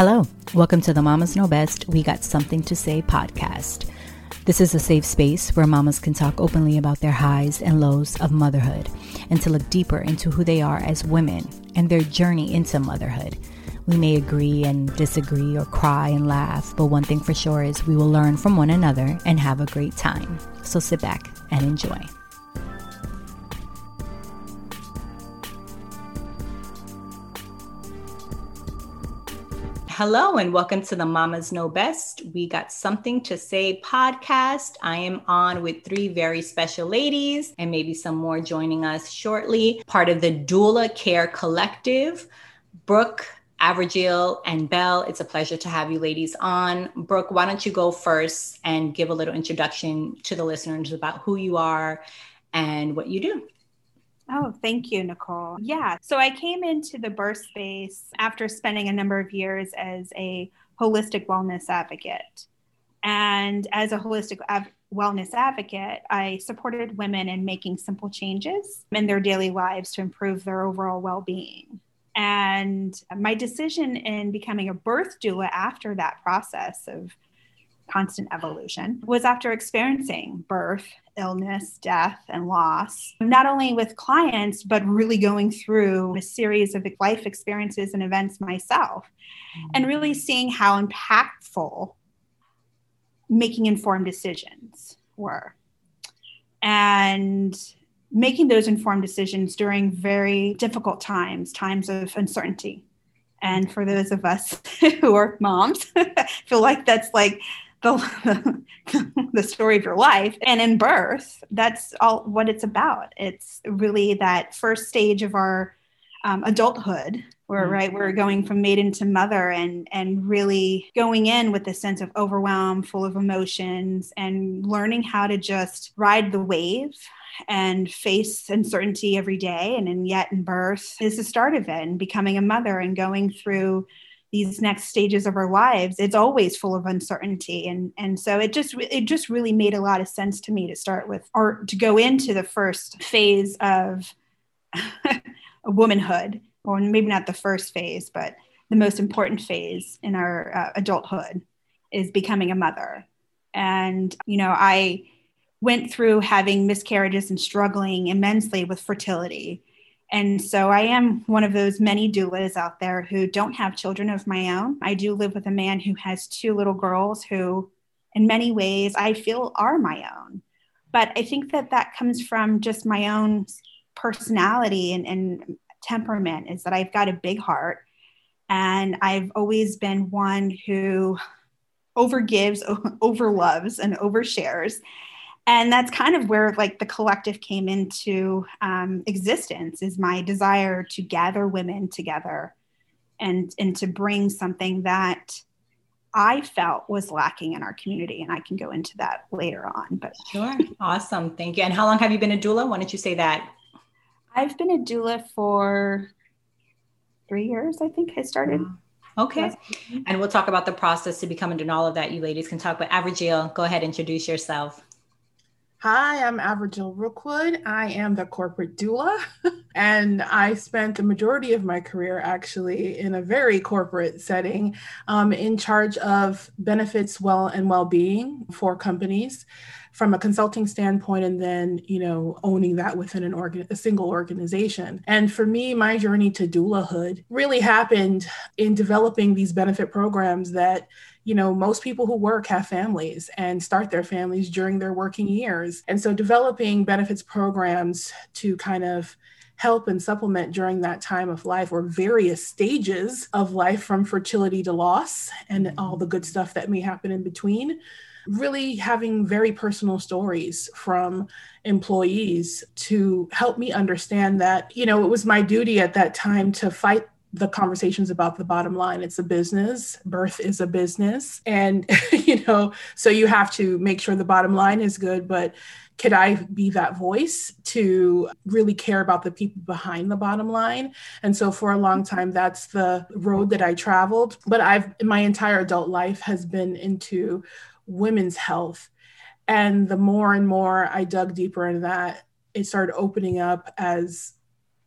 Hello, welcome to the Mamas Know Best We Got Something to Say podcast. This is a safe space where mamas can talk openly about their highs and lows of motherhood and to look deeper into who they are as women and their journey into motherhood. We may agree and disagree or cry and laugh, but one thing for sure is we will learn from one another and have a great time. So sit back and enjoy. Hello and welcome to the Mamas Know Best. We got something to say podcast. I am on with three very special ladies and maybe some more joining us shortly. Part of the Doula Care Collective, Brooke, Avrigil, and Belle. It's a pleasure to have you ladies on. Brooke, why don't you go first and give a little introduction to the listeners about who you are and what you do? Oh, thank you, Nicole. Yeah. So I came into the birth space after spending a number of years as a holistic wellness advocate. And as a holistic av- wellness advocate, I supported women in making simple changes in their daily lives to improve their overall well being. And my decision in becoming a birth doula after that process of constant evolution was after experiencing birth, illness, death, and loss, not only with clients, but really going through a series of life experiences and events myself, and really seeing how impactful making informed decisions were. And making those informed decisions during very difficult times, times of uncertainty. And for those of us who are moms, feel like that's like the, the story of your life. And in birth, that's all what it's about. It's really that first stage of our um, adulthood where mm-hmm. right we're going from maiden to mother and and really going in with a sense of overwhelm full of emotions and learning how to just ride the wave and face uncertainty every day and, and yet in birth is the start of it and becoming a mother and going through these next stages of our lives it's always full of uncertainty. And and so it just it just really made a lot of sense to me to start with or to go into the first phase of womanhood or maybe not the first phase but the most important phase in our uh, adulthood is becoming a mother. And you know i went through having miscarriages and struggling immensely with fertility and so I am one of those many doulas out there who don't have children of my own. I do live with a man who has two little girls who, in many ways, I feel are my own. But I think that that comes from just my own personality and, and temperament is that I've got a big heart. And I've always been one who overgives, overloves, and overshares and that's kind of where like the collective came into um, existence is my desire to gather women together and and to bring something that I felt was lacking in our community, and I can go into that later on. But sure, awesome, thank you. And how long have you been a doula? Why don't you say that? I've been a doula for three years. I think I started. Okay, and we'll talk about the process to becoming and all of that. You ladies can talk. But Avrigil, go ahead, introduce yourself. Hi, I'm Avrigil Rookwood. I am the corporate doula, and I spent the majority of my career actually in a very corporate setting, um, in charge of benefits, well and well-being for companies from a consulting standpoint and then you know owning that within an organ a single organization and for me my journey to doulahood really happened in developing these benefit programs that you know, most people who work have families and start their families during their working years. And so developing benefits programs to kind of help and supplement during that time of life or various stages of life from fertility to loss and all the good stuff that may happen in between really having very personal stories from employees to help me understand that you know it was my duty at that time to fight the conversations about the bottom line. It's a business. Birth is a business. And, you know, so you have to make sure the bottom line is good. But could I be that voice to really care about the people behind the bottom line? And so for a long time, that's the road that I traveled. But I've, my entire adult life has been into women's health. And the more and more I dug deeper into that, it started opening up as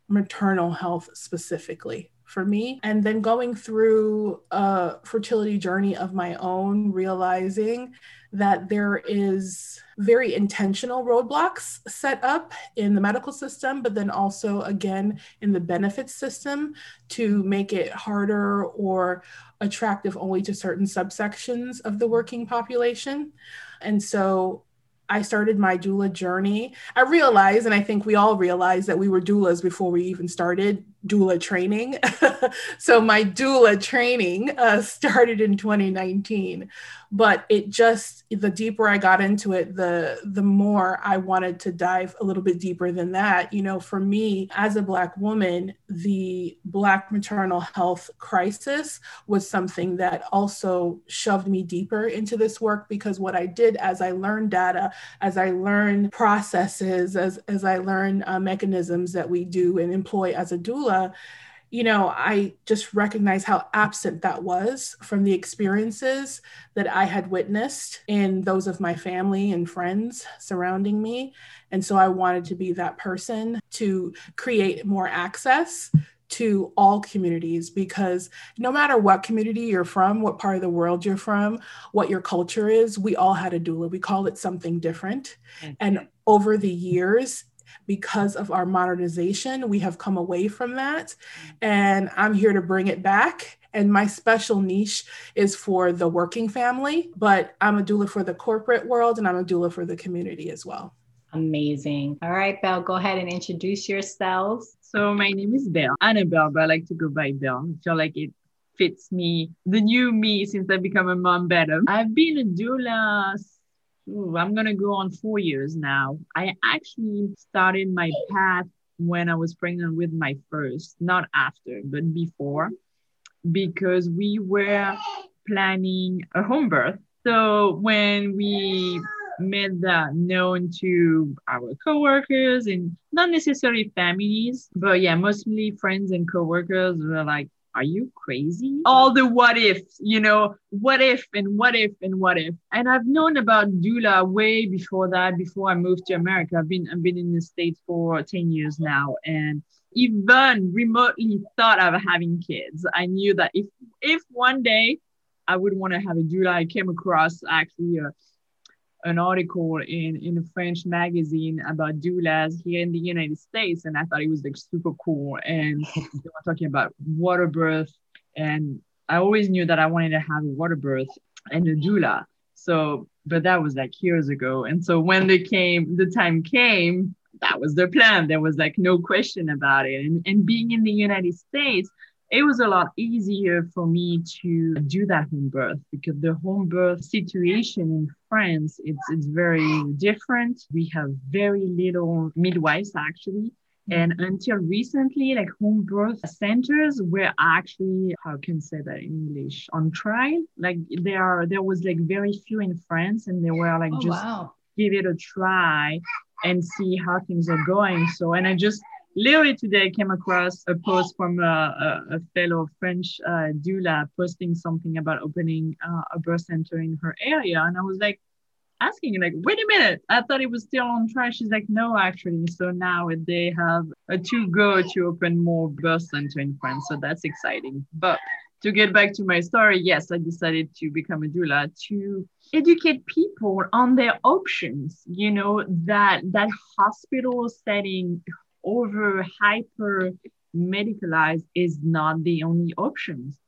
maternal health specifically for me. And then going through a fertility journey of my own, realizing that there is very intentional roadblocks set up in the medical system, but then also again in the benefits system to make it harder or attractive only to certain subsections of the working population. And so I started my doula journey. I realized, and I think we all realized that we were doulas before we even started doula training. so my doula training uh, started in 2019, but it just the deeper I got into it, the the more I wanted to dive a little bit deeper than that. You know, for me as a black woman, the black maternal health crisis was something that also shoved me deeper into this work because what I did as I learned data, as I learned processes, as as I learned uh, mechanisms that we do and employ as a doula you know, I just recognize how absent that was from the experiences that I had witnessed in those of my family and friends surrounding me. And so I wanted to be that person to create more access to all communities because no matter what community you're from, what part of the world you're from, what your culture is, we all had a doula. We call it something different. Mm-hmm. And over the years, because of our modernization, we have come away from that. And I'm here to bring it back. And my special niche is for the working family, but I'm a doula for the corporate world and I'm a doula for the community as well. Amazing. All right, Belle, go ahead and introduce yourselves. So my name is Belle, Annabelle, but I like to go by Belle. I feel like it fits me, the new me since I've become a mom better. I've been a doula ooh, I'm going to go on four years now. I actually started my path when I was pregnant with my first, not after, but before, because we were planning a home birth. So when we made that known to our coworkers and not necessarily families, but yeah, mostly friends and coworkers were like, are you crazy? All the what ifs, you know, what if and what if and what if. And I've known about doula way before that, before I moved to America. I've been I've been in the States for 10 years now. And even remotely thought of having kids. I knew that if if one day I would want to have a doula, I came across actually a an article in in a French magazine about doulas here in the United States, and I thought it was like super cool. And they were talking about water birth, and I always knew that I wanted to have a water birth and a doula. So, but that was like years ago. And so when they came, the time came, that was their plan. There was like no question about it. And and being in the United States, it was a lot easier for me to do that home birth because the home birth situation in France it's it's very different. We have very little midwives actually. Mm-hmm. And until recently, like home birth centers were actually, how can I say that in English, on trial. Like there are, there was like very few in France, and they were like oh, just wow. give it a try and see how things are going. So, and I just literally today came across a post from a, a, a fellow French uh, doula posting something about opening uh, a birth center in her area. And I was like, asking like wait a minute. I thought it was still on track she's like no actually. So now they have a to go to open more birth center in france. So that's exciting. But to get back to my story yes i decided to become a doula to educate people on their options you know that that hospital setting over hyper medicalized is not the only options.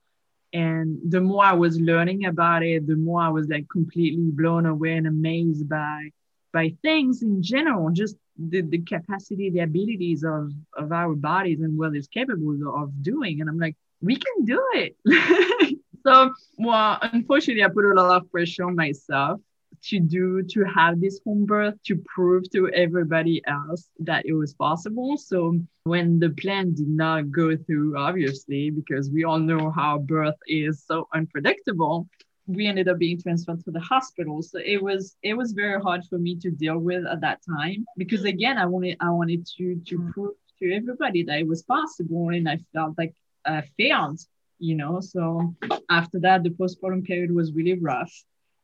And the more i was learning about it the more i was like completely blown away and amazed by by things in general just the, the capacity the abilities of of our bodies and what it's capable of doing. And i'm like we can do it. So well unfortunately i put a lot of pressure on myself to do to have this home birth to prove to everybody else that it was possible. So when the plan did not go through, obviously, because we all know how birth is so unpredictable, we ended up being transferred to the hospital. So it was it was very hard for me to deal with at that time because again I wanted I wanted to to mm. prove to everybody that it was possible and I felt like I failed, you know. So after that the postpartum period was really rough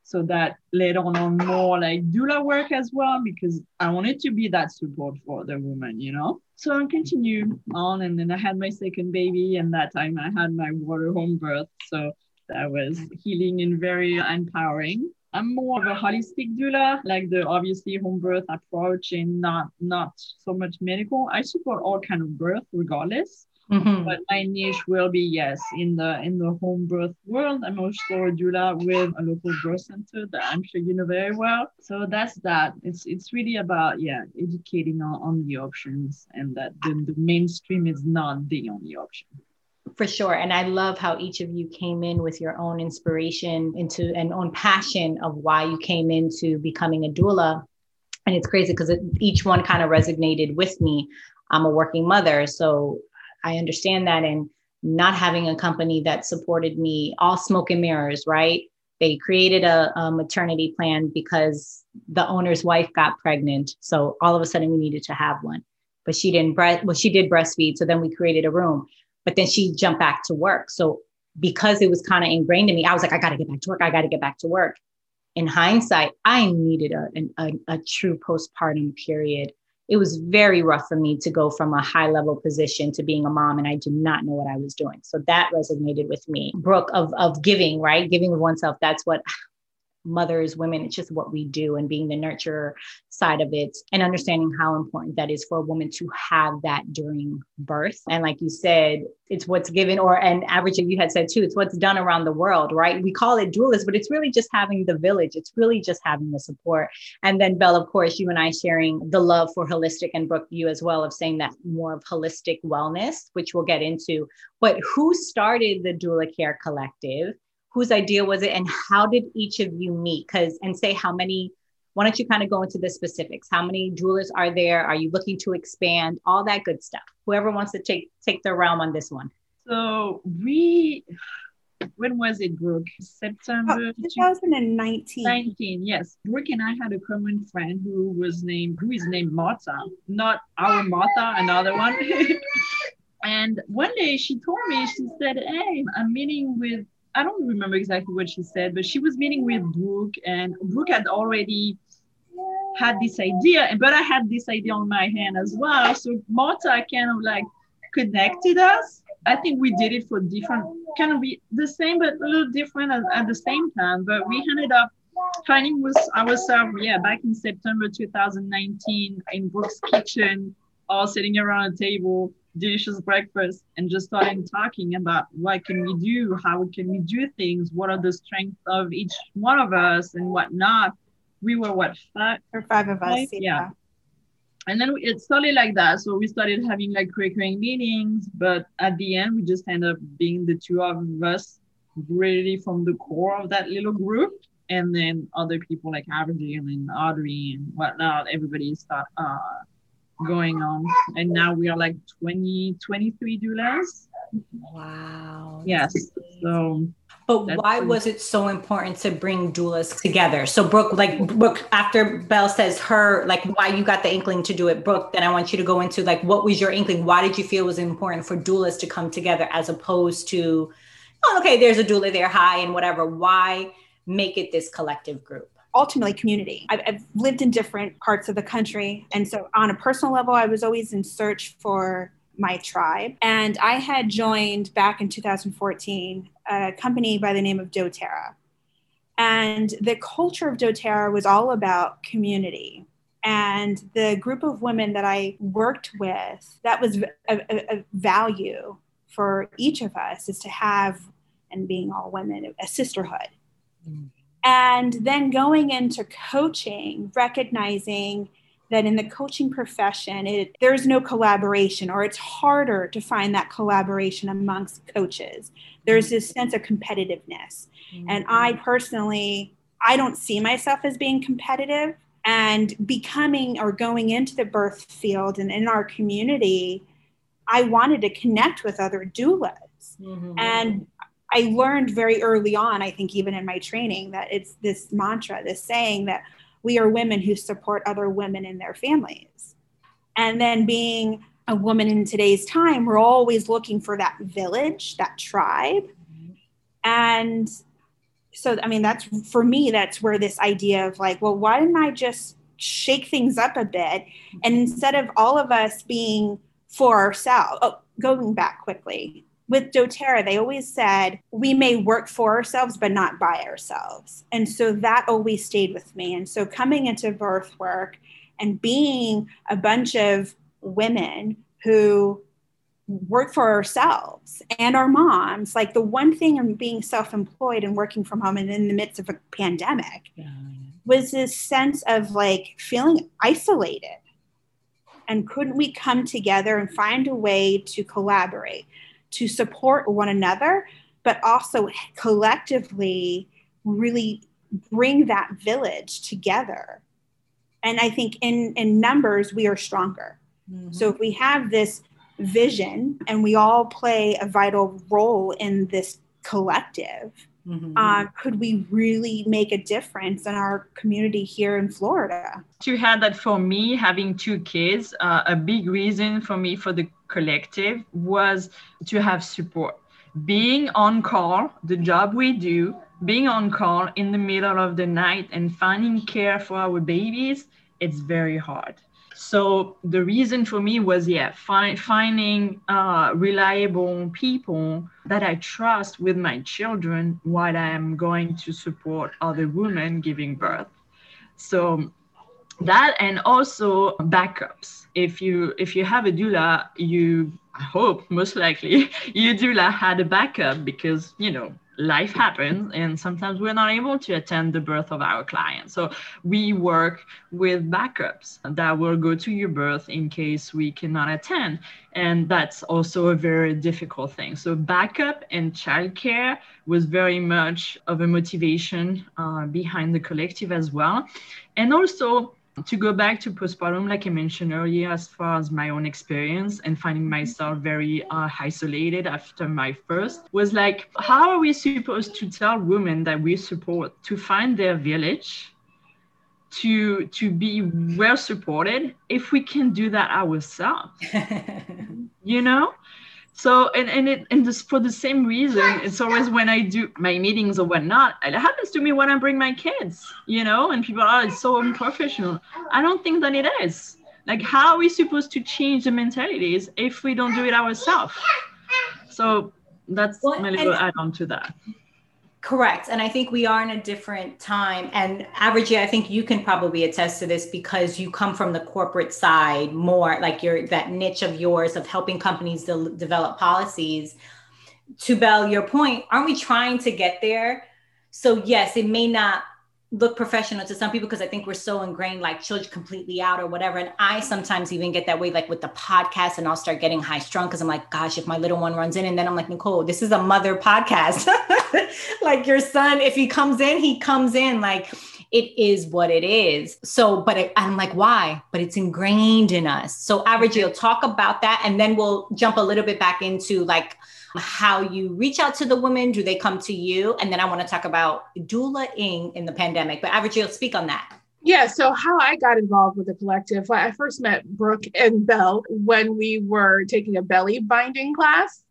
So that later on more like doula work as well because I wanted to be that support for the woman, you know. So I continued on, and then I had my second baby, and that time I had my water home birth. So that was healing and very empowering. I'm more of a holistic doula, like the obviously home birth approach and not not so much medical. I support all kind of birth regardless. Mm-hmm. But my niche will be yes in the in the home birth world. I'm also a doula with a local birth center that I'm sure you know very well. So that's that. It's it's really about yeah educating on, on the options and that the, the mainstream is not the only option for sure and i love how each of you came in with your own inspiration into and own passion of why you came into becoming a doula and it's crazy because each one kind of resonated with me i'm a working mother so i understand that and not having a company that supported me all smoke and mirrors right they created a, a maternity plan because the owner's wife got pregnant so all of a sudden we needed to have one but she didn't breast well she did breastfeed so then we created a room but then she jumped back to work. So because it was kind of ingrained in me, I was like, I got to get back to work. I got to get back to work. In hindsight, I needed a, a, a true postpartum period. It was very rough for me to go from a high level position to being a mom, and I did not know what I was doing. So that resonated with me. Brooke of of giving, right? Giving of oneself. That's what mothers, women, it's just what we do and being the nurturer side of it and understanding how important that is for a woman to have that during birth. And like you said, it's what's given, or an average you had said too, it's what's done around the world, right? We call it doulas, but it's really just having the village. It's really just having the support. And then Belle, of course, you and I sharing the love for holistic and Brooke, you as well, of saying that more of holistic wellness, which we'll get into. But who started the Doula Care Collective? Whose idea was it and how did each of you meet? Because and say how many why don't you kind of go into the specifics? How many doulas are there? Are you looking to expand? All that good stuff. Whoever wants to take take the realm on this one. So we when was it brooke? September? Oh, 2019 19 yes. Brooke and i had a common friend who was named who is named martha not our martha another one. And one day she told me she said hey i'm meeting with I don't remember exactly what she said, but she was meeting with Brooke, and Brooke had already had this idea, but I had this idea on my hand as well. So Marta kind of like connected us. I think we did it for different, kind of be the same, but a little different at, at the same time. But we ended up finding was ourselves, yeah, back in September 2019 in Brooke's kitchen, all sitting around a table delicious breakfast and just started talking about what can we do how can we do things what are the strengths of each one of us and whatnot. We were what five? Or five of us yeah. yeah. and then it started like that. So we started having like recurring meetings but at the end we just end up being the two of us really from the core of that little group. And then other people like Abigail and Audrey and whatnot everybody start uh going on. And now we are like 20 23 doulas. Wow. Yes so but why was it so important to bring doulas together? So brooke like brooke after belle says her like why you got the inkling to do it brooke then i want you to go into like what was your inkling? Why did you feel it was important for doulas to come together as opposed to oh, okay there's a doula there hi and whatever. Why make it this collective group ultimately community. I've, I've, lived in different parts of the country. And so, on a personal level, I was always in search for my tribe. And I had joined back in 2014 a company by the name of doTERRA. And the culture of doTERRA was all about community. And the group of women that I worked with, that was a, a, a value for each of us is to have, and being all women, a sisterhood. Mm and then going into coaching, recognizing that in the coaching profession, it, there's no collaboration, or it's harder to find that collaboration amongst coaches. There's this sense of competitiveness. Mm-hmm. And I personally, I don't see myself as being competitive. And becoming or going into the birth field and in our community, I wanted to connect with other doulas. Mm-hmm. And I learned very early on, I think even in my training, that it's this mantra, this saying that we are women who support other women in their families. And then being a woman in today's time, we're always looking for that village, that tribe. And so I mean that's for me that's where this idea of like, well, why didn't I just shake things up a bit and instead of all of us being for ourselves, oh, going back quickly, with doTERRA, they always said we may work for ourselves, but not by ourselves. And so that always stayed with me. And so coming into birth work and being a bunch of women who work for ourselves and our moms, like the one thing of being self employed and working from home and in the midst of a pandemic yeah. was this sense of like feeling isolated. And couldn't we come together and find a way to collaborate? To support one another, but also collectively really bring that village together. And I think in, in numbers, we are stronger. Mm-hmm. So if we have this vision and we all play a vital role in this collective, Mm-hmm. Uh, could we really make a difference in our community here in Florida? To have that for me, having two kids, uh, a big reason for me for the collective was to have support. Being on call, the job we do, being on call in the middle of the night and finding care for our babies, it's very hard. So the reason for me was, yeah, fi- finding uh, reliable people that I trust with my children while I am going to support other women giving birth. So that and also backups. If you if you have a doula, you I hope most likely your doula had a backup because you know life happens and sometimes we're not able to attend the birth of our client. So we work with backups that will go to your birth in case we cannot attend. And that's also a very difficult thing. So backup and childcare was very much of a motivation uh, behind the collective as well. And also to go back to postpartum, like I mentioned earlier, as far as my own experience and finding myself very uh, isolated after my first, was like, how are we supposed to tell women that we support to find their village, to to be well supported, if we can do that ourselves? you know, so and and it and this for the same reason it's always when i do my meetings or whatnot it happens to me when i bring my kids you know and people are oh, it's so unprofessional. I don't think that it is. Like how are we supposed to change the mentalities if we don't do it ourselves? So that's well, my little add-on to that Correct. And I think we are in a different time. And Avrigil, I think you can probably attest to this because you come from the corporate side more, like you're that niche of yours of helping companies de- develop policies. To Belle, your point, aren't we trying to get there? So, yes, it may not look professional to some people because I think we're so ingrained, like children completely out or whatever. And I sometimes even get that way, like with the podcast, and I'll start getting high strung because I'm like, gosh, if my little one runs in, and then I'm like, Nicole, this is a mother podcast. like your son, if he comes in, he comes in. Like it is what it is. So, but it, I'm like, why? But it's ingrained in us. So, Avrigil, you'll talk about that, and then we'll jump a little bit back into like how you reach out to the women. Do they come to you? And then I want to talk about doula-ing in the pandemic. But Avrigil, you'll speak on that. Yeah, so how I got involved with the collective, I first met Brooke and Belle when we were taking a belly binding class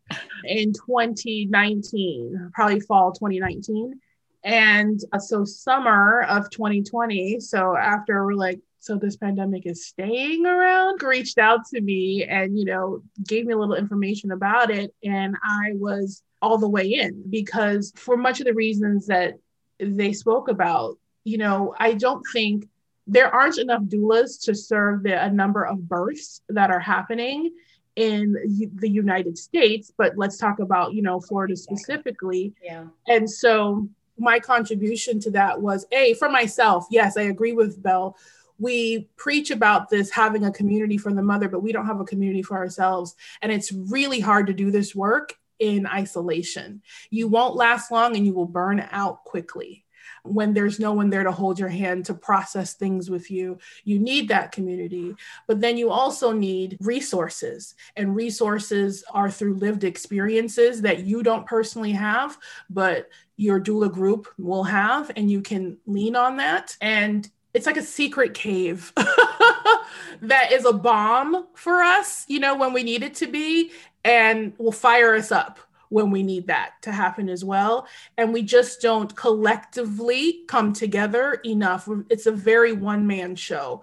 in 2019, probably fall 2019. And uh, so summer of 2020, so after we're like so this pandemic is staying around reached out to me and you know gave me a little information about it and i was all the way in because for much of the reasons that they spoke about you know i don't think there aren't enough doulas to serve the a number of births that are happening in the United States, but let's talk about, you know, Florida specifically. Yeah. And so my contribution to that was a for myself, yes, I agree with Belle. we preach about this having a community for the mother, but we don't have a community for ourselves. And it's really hard to do this work in isolation. You won't last long and you will burn out quickly when there's no one there to hold your hand to process things with you. You need that community, but then you also need resources. And resources are through lived experiences that you don't personally have, but your doula group will have, and you can lean on that. And it's like a secret cave that is a bomb for us, you know, when we need it to be, and will fire us up when we need that to happen as well. And we just don't collectively come together enough. It's a very one man show.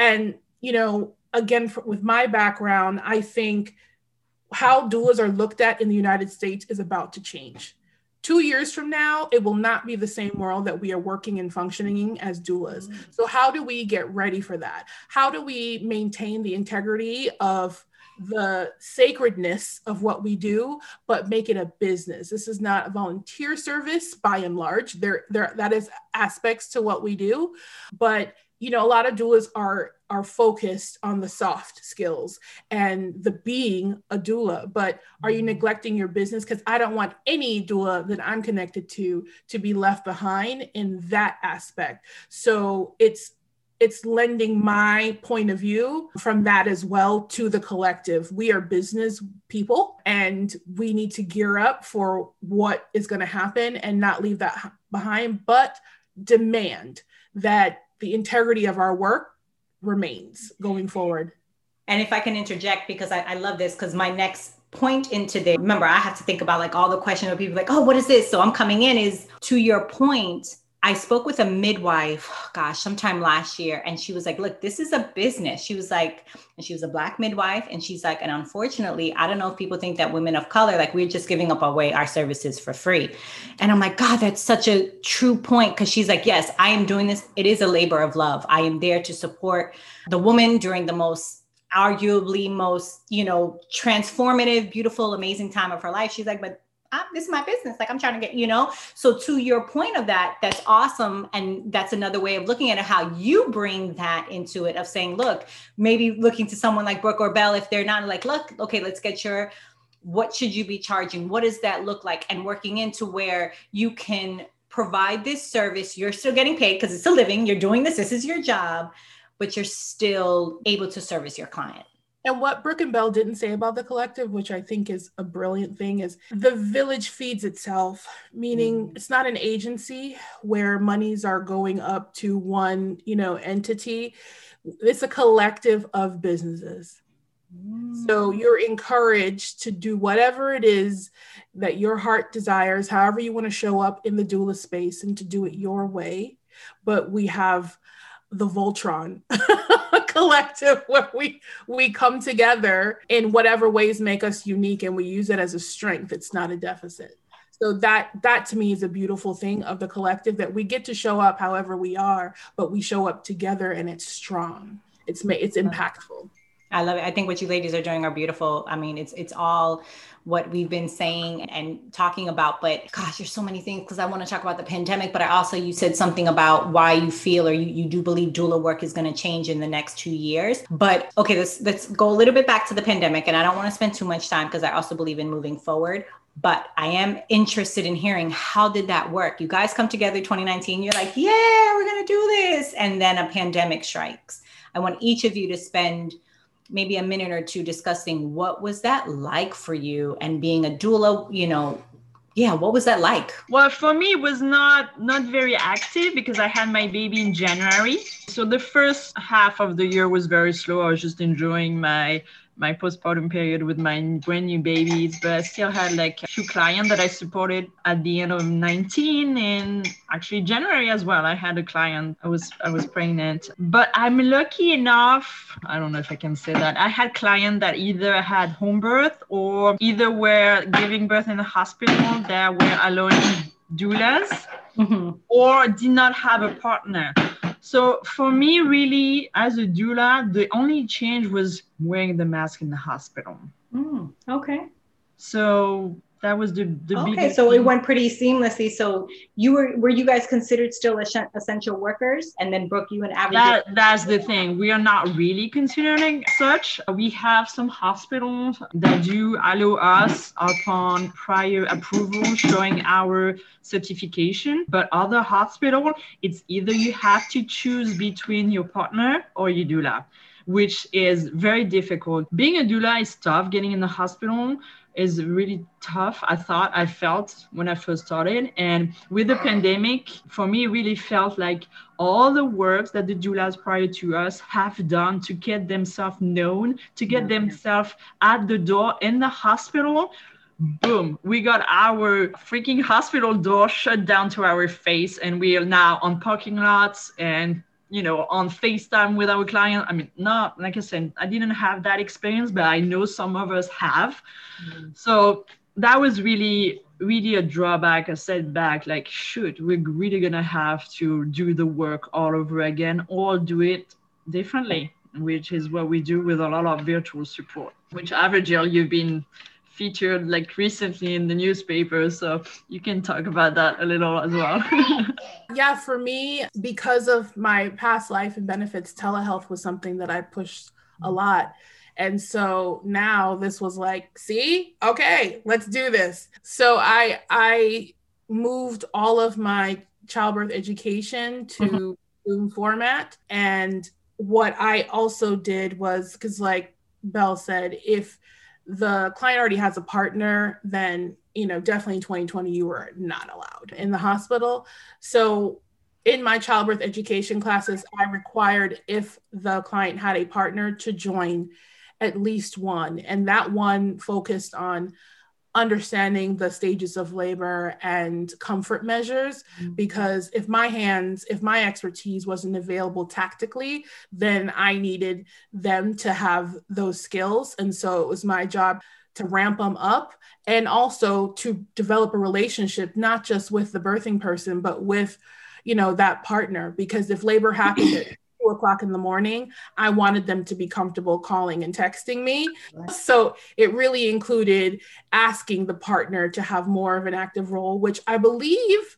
And, you know, again, for, with my background, I think how doulas are looked at in the United States is about to change. Two years from now, it will not be the same world that we are working and functioning as doulas. Mm-hmm. So, how do we get ready for that? How do we maintain the integrity of the sacredness of what we do, but make it a business. This is not a volunteer service by and large. There, there that is aspects to what we do, but you know, a lot of doulas are are focused on the soft skills and the being a doula, but are you mm-hmm. neglecting your business? Because I don't want any doula that I'm connected to to be left behind in that aspect. So it's it's lending my point of view from that as well to the collective. We are business people and we need to gear up for what is going to happen and not leave that behind, but demand that the integrity of our work remains going forward. And if I can interject, because I, I love this, because my next point into the remember, I have to think about like all the questions of people like, oh, what is this? So I'm coming in is to your point I spoke with a midwife, gosh, sometime last year, and she was like, Look, this is a business. She was like, and she was a black midwife. And she's like, and unfortunately, I don't know if people think that women of color, like we're just giving up away our services for free. And I'm like, God, that's such a true point. Cause she's like, Yes, I am doing this. It is a labor of love. I am there to support the woman during the most arguably most you know transformative beautiful amazing time of her life she's like but I'm, this is my business. Like I'm trying to get, you know. So to your point of that, that's awesome, and that's another way of looking at it. How you bring that into it of saying, look, maybe looking to someone like Brooke or Belle, if they're not like, look, okay, let's get your. What should you be charging? What does that look like? And working into where you can provide this service. You're still getting paid because it's a living. You're doing this. This is your job, but you're still able to service your client. And what Brooke and Belle didn't say about the collective, which I think is a brilliant thing, is the village feeds itself, meaning mm. it's not an agency where monies are going up to one, you know, entity. It's a collective of businesses. So mm. you're encouraged to do whatever it is that your heart desires, however you want to show up in the doula space and to do it your way. But we have the Voltron collective where we we come together in whatever ways make us unique and we use it as a strength. It's not a deficit. So that that to me is a beautiful thing of the collective that we get to show up however we are, but we show up together and it's strong. It's it's impactful. I love it. I think what you ladies are doing are beautiful. I mean, it's it's all what we've been saying and talking about. But gosh, there's so many things because I want to talk about the pandemic. But I also you said something about why you feel or you, you do believe doula work is going to change in the next two years. But okay, let's let's go a little bit back to the pandemic. And I don't want to spend too much time because I also believe in moving forward but I am interested in hearing how did that work? You guys come together 2019, you're like, yeah, we're going to do this. And then a pandemic strikes. I want each of you to spend maybe a minute or two discussing what was that like for you and being a doula, you know, yeah, what was that like? Well, for me, it was not not very active because I had my baby in January. So the first half of the year was very slow. I was just enjoying my my postpartum period with my brand new babies, but I still had like a few clients that I supported at the end of 19 and actually January as well. I had a client, I was I was pregnant. But I'm lucky enough, I don't know if I can say that. I had clients that either had home birth or either were giving birth in the hospital that were allowing doulas mm-hmm. or did not have a partner. So for me, really, as a doula, the only change was wearing the mask in the hospital. Mm, okay. So that was the, the okay so thing. it went pretty seamlessly. So you were were you guys considered still essential workers? And then brooke you and abby that, that's the thing. We are not really considering such. We have some hospitals that do allow us upon prior approval showing our certification. But other hospital it's either you have to choose between your partner or your doula which is very difficult. Being a doula is tough getting in the hospital is really tough. I thought I felt when I first started. And with the pandemic, for me, it really felt like all the work that the doulas prior to us have done to get themselves known, to get themselves at the door in the hospital boom, we got our freaking hospital door shut down to our face, and we are now on parking lots and you know on FaceTime with our client. I mean, not like I said, I didn't have that experience, but I know some of us have. Mm-hmm. So that was really really a drawback, a setback. Like, shoot, we're really gonna have to do the work all over again, or do it differently, which is what we do with a lot of virtual support. Which Avril, you've been featured like recently in the newspaper so you can talk about that a little as well. Yeah for me because of my past life and benefits telehealth was something that i pushed a lot. And so now this was like see? Okay let's do this. So i i moved all of my childbirth education to mm-hmm. zoom format. And what i also did was because like Belle said if the client already has a partner, then you know definitely in 2020 you were not allowed in the hospital. So in my childbirth education classes, I required if the client had a partner to join at least one, and that one focused on understanding the stages of labor and comfort measures mm-hmm. because if my hands if my expertise wasn't available tactically then i needed them to have those skills and so it was my job to ramp them up and also to develop a relationship not just with the birthing person but with you know that partner because if labor happened two o'clock in the morning, I wanted them to be comfortable calling and texting me. So it really included asking the partner to have more of an active role, which I believe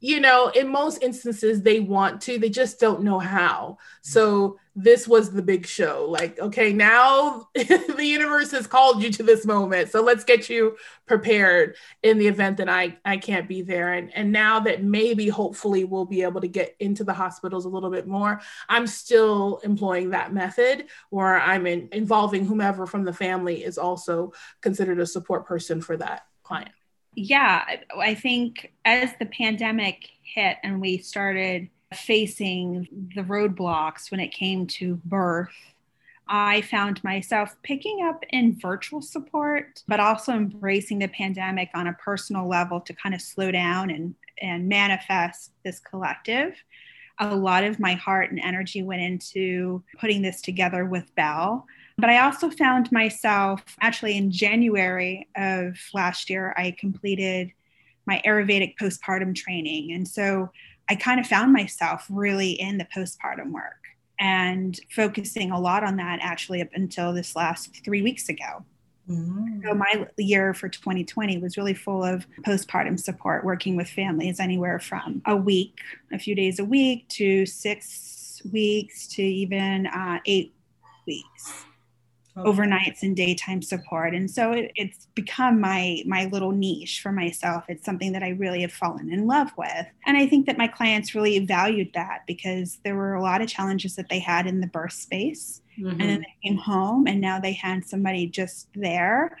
you know, in most instances, they want to, they just don't know how. So this was the big show. Like, okay, now the universe has called you to this moment. So let's get you prepared in the event that I, I can't be there. And, and now that maybe hopefully we'll be able to get into the hospitals a little bit more, I'm still employing that method where I'm in, involving whomever from the family is also considered a support person for that client yeah, I think as the pandemic hit and we started facing the roadblocks when it came to birth, I found myself picking up in virtual support, but also embracing the pandemic on a personal level to kind of slow down and, and manifest this collective. A lot of my heart and energy went into putting this together with Belle but I also found myself actually in January of last year, I completed my Ayurvedic postpartum training. And so I kind of found myself really in the postpartum work and focusing a lot on that actually up until this last three weeks ago. Mm-hmm. So my year for 2020 was really full of postpartum support, working with families anywhere from a week, a few days a week, to six weeks to even uh, eight weeks okay. overnights and daytime support and so it, it's become my my little niche for myself it's something that i really have fallen in love with and i think that my clients really valued that because there were a lot of challenges that they had in the birth space mm-hmm. and then mm-hmm. they came home and now they had somebody just there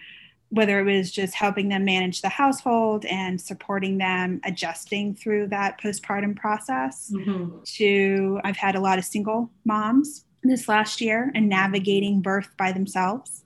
whether it was just helping them manage the household and supporting them adjusting through that postpartum process mm-hmm. to i've had a lot of single moms this last year and navigating birth by themselves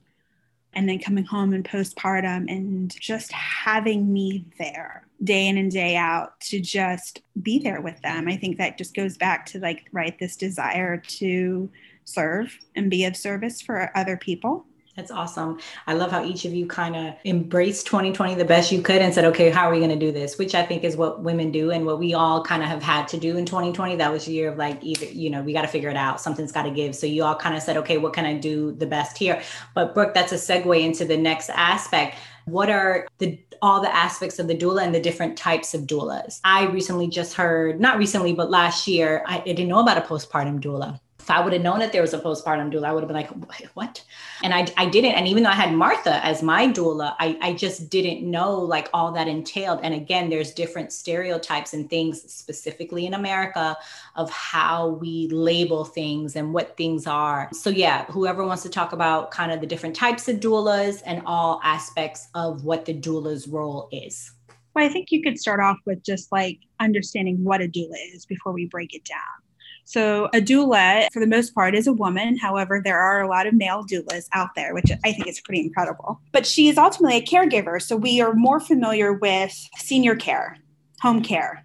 and then coming home and postpartum and just having me there day in and day out to just be there with them. I think that just goes back to like, right, this desire to serve and be of service for other people that's awesome. I love how each of you kind of embraced 2020 the best you could and said, okay, how are we going to do this? Which I think is what women do and what we all kind of have had to do in 2020. That was a year of like, either, you know, we got to figure it out. Something's got to give. So you all kind of said, okay, what can I do the best here? But Brooke, that's a segue into the next aspect. What are the all the aspects of the doula and the different types of doulas? I recently just heard, not recently, but last year, I, I didn't know about a postpartum doula I would have known that there was a postpartum doula, I would have been like, what? And I, I didn't. And even though I had Martha as my doula, I, I just didn't know like all that entailed. And again, there's different stereotypes and things specifically in America of how we label things and what things are. So yeah, whoever wants to talk about kind of the different types of doulas and all aspects of what the doula's role is. Well, I think you could start off with just like understanding what a doula is before we break it down. So, a doula, for the most part, is a woman. However, there are a lot of male doulas out there, which I think is pretty incredible. But she is ultimately a caregiver. So, we are more familiar with senior care, home care,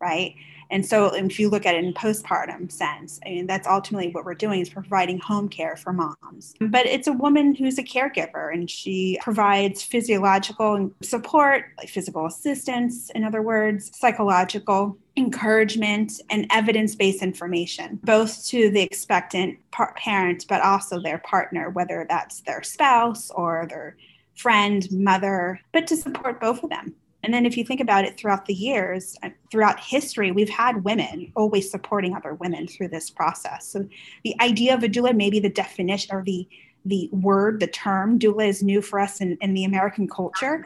right? And so, if you look at it in postpartum sense, I mean, that's ultimately what we're doing is providing home care for moms. But it's a woman who's a caregiver and she provides physiological support, like physical assistance, in other words, psychological encouragement and evidence based information, both to the expectant par- parent, but also their partner, whether that's their spouse or their friend, mother, but to support both of them. And then if you think about it throughout the years, uh, throughout history, we've had women always supporting other women through this process. So the idea of a doula, maybe the definition or the the word, the term doula is new for us in, in the American culture,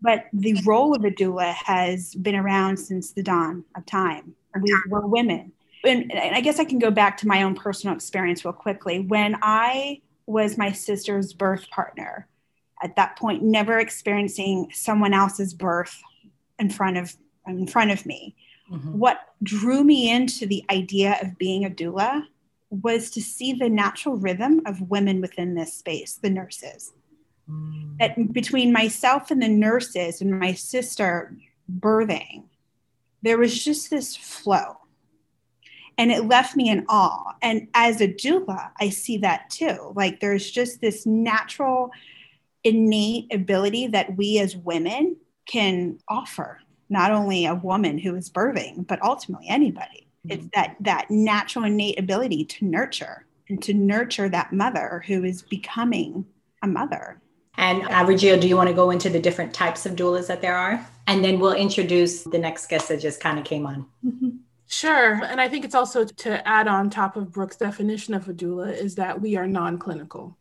but the role of a doula has been around since the dawn of time. We were women. And, and I guess I can go back to my own personal experience real quickly. When I was my sister's birth partner, at that point never experiencing someone else's birth in front of in front of me. Mm-hmm. what drew me into the idea of being a doula was to see the natural rhythm of women within this space the nurses. Mm. that between myself and the nurses and my sister birthing there was just this flow. And it left me in awe. And as a doula i see that too. Like there's just this natural innate ability that we as women can offer not only a woman who is birthing but ultimately anybody mm-hmm. it's that that natural innate ability to nurture and to nurture that mother who is becoming a mother and Avrigil, do you want to go into the different types of doulas that there are? And then we'll introduce the next guest that just kind of came on. Sure. And I think it's also to add on top of Brooke's definition of a doula is that we are non clinical.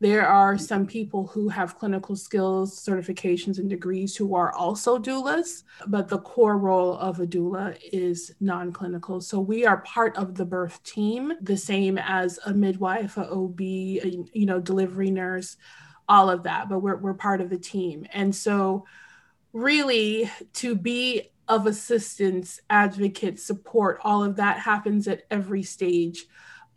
There are some people who have clinical skills, certifications, and degrees who are also doulas, but the core role of a doula is non clinical. So we are part of the birth team, the same as a midwife, a OB, a, you know, delivery nurse, all of that, but we're, we're part of the team. And so, really, to be of assistance, advocate, support, all of that happens at every stage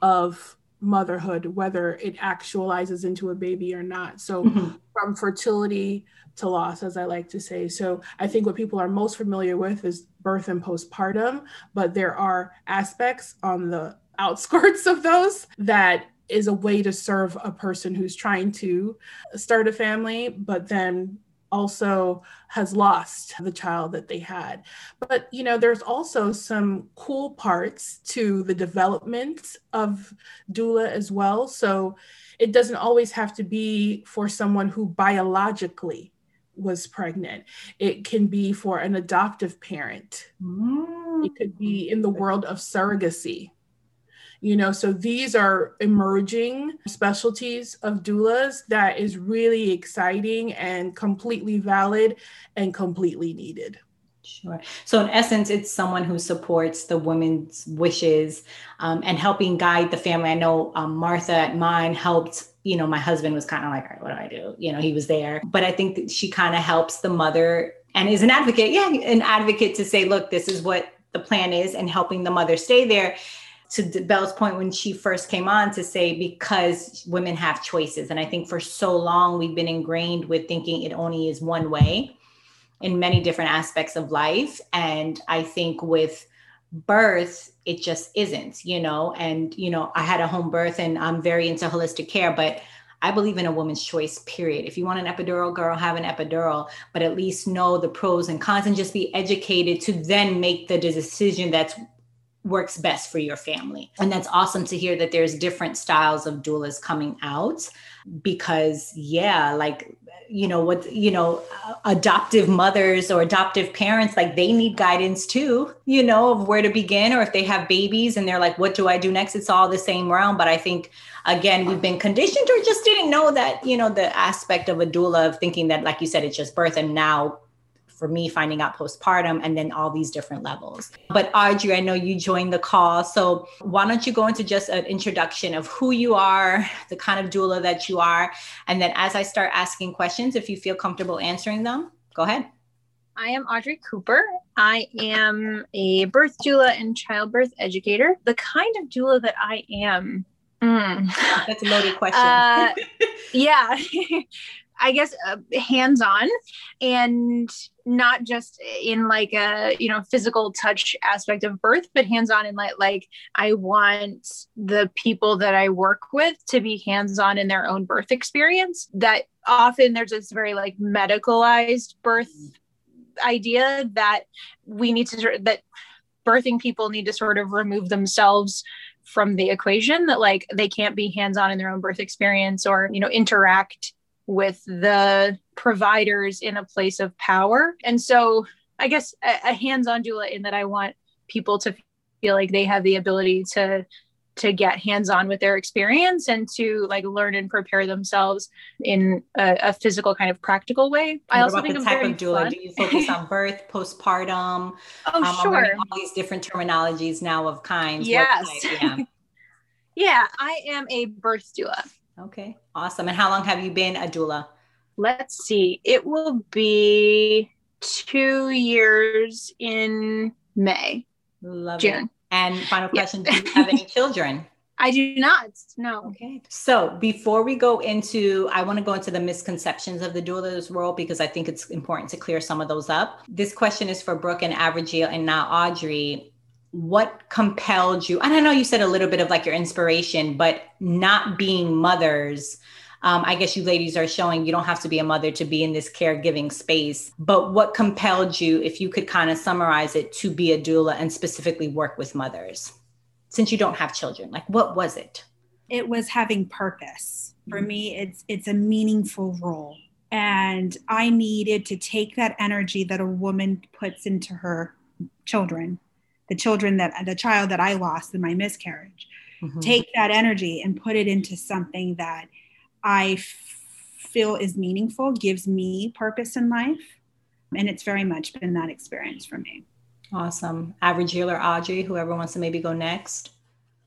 of motherhood, whether it actualizes into a baby or not. So, mm-hmm. from fertility to loss, as I like to say. So, I think what people are most familiar with is birth and postpartum, but there are aspects on the outskirts of those that is a way to serve a person who's trying to start a family, but then also has lost the child that they had. But, you know, there's also some cool parts to the development of doula as well. So it doesn't always have to be for someone who biologically was pregnant. It can be for an adoptive parent. Mm. It could be in the world of surrogacy you know so these are emerging specialties of doulas that is really exciting and completely valid and completely needed Sure. So, in essence, it's someone who supports the woman's wishes um, and helping guide the family. I know um, Martha at mine helped, you know, my husband was kind of like, what do I do? You know, he was there. But I think that she kind of helps the mother and is an advocate. Yeah, an advocate to say, look, this is what the plan is and helping the mother stay there to Belle's point when she first came on to say because women have choices. And I think for so long we've been ingrained with thinking it only is one way in many different aspects of life. And I think with birth, it just isn't, you know. And, you know, I had a home birth and I'm very into holistic care, but I believe in a woman's choice, period. If you want an epidural, girl, have an epidural, but at least know the pros and cons and just be educated to then make the decision that's works best for your family. And that's awesome to hear that there's different styles of doulas coming out because yeah, like you know what you know uh, adoptive mothers or adoptive parents like they need guidance too you know of where to begin or if they have babies and they're like what do i do next it's all the same realm but i think again we've been conditioned or just didn't know that you know the aspect of a doula of thinking that like you said it's just birth and now for me finding out postpartum and then all these different levels. But Audrey, I know you joined the call. So why don't you go into just an introduction of who you are, the kind of doula that you are. And then as I start asking questions, if you feel comfortable answering them, go ahead. I am Audrey Cooper. I am a birth doula and childbirth educator. The kind of doula that I am. Mm. That's a loaded question. Uh, yeah. I guess uh, hands on and not just in like a you know physical touch aspect of birth but hands on in like like I want the people that I work with to be hands on in their own birth experience. That often there's this very like medicalized birth idea that we need to that birthing people need to sort of remove themselves from the equation that like they can't be hands on in their own birth experience or you know interact with the providers in a place of power. And so I guess a, a hands-on doula in that I want people to feel like they have the ability to to get hands-on with their experience and to like learn and prepare themselves in a, a physical kind of practical way. I also think the type of doula. Fun. Do you focus on birth, postpartum? Oh, um, sure. All these different terminologies now of kinds. Yes. Yeah. yeah, I am a birth doula. Okay, awesome. And how long have you been a doula? Let's see. It will be two years in May. Love June. It. And final question: Do you have any children? I do not. No. Okay. So before we go into, I want to go into the misconceptions of the doula's role because I think it's important to clear some of those up. This question is for Brooke and Avrigil and now Audrey what compelled you and i know you said a little bit of like your inspiration but not being mothers um, i guess you ladies are showing you don't have to be a mother to be in this caregiving space but what compelled you if you could kind of summarize it to be a doula and specifically work with mothers since you don't have children like what was it it was having purpose for mm-hmm. me it's it's a meaningful role and i needed to take that energy that a woman puts into her children the children that the child that I lost in my miscarriage. Mm-hmm. Take that energy and put it into something that I f- feel is meaningful, gives me purpose in life. And it's very much been that experience for me. Awesome. Avrigil or Audrey, whoever wants to maybe go next.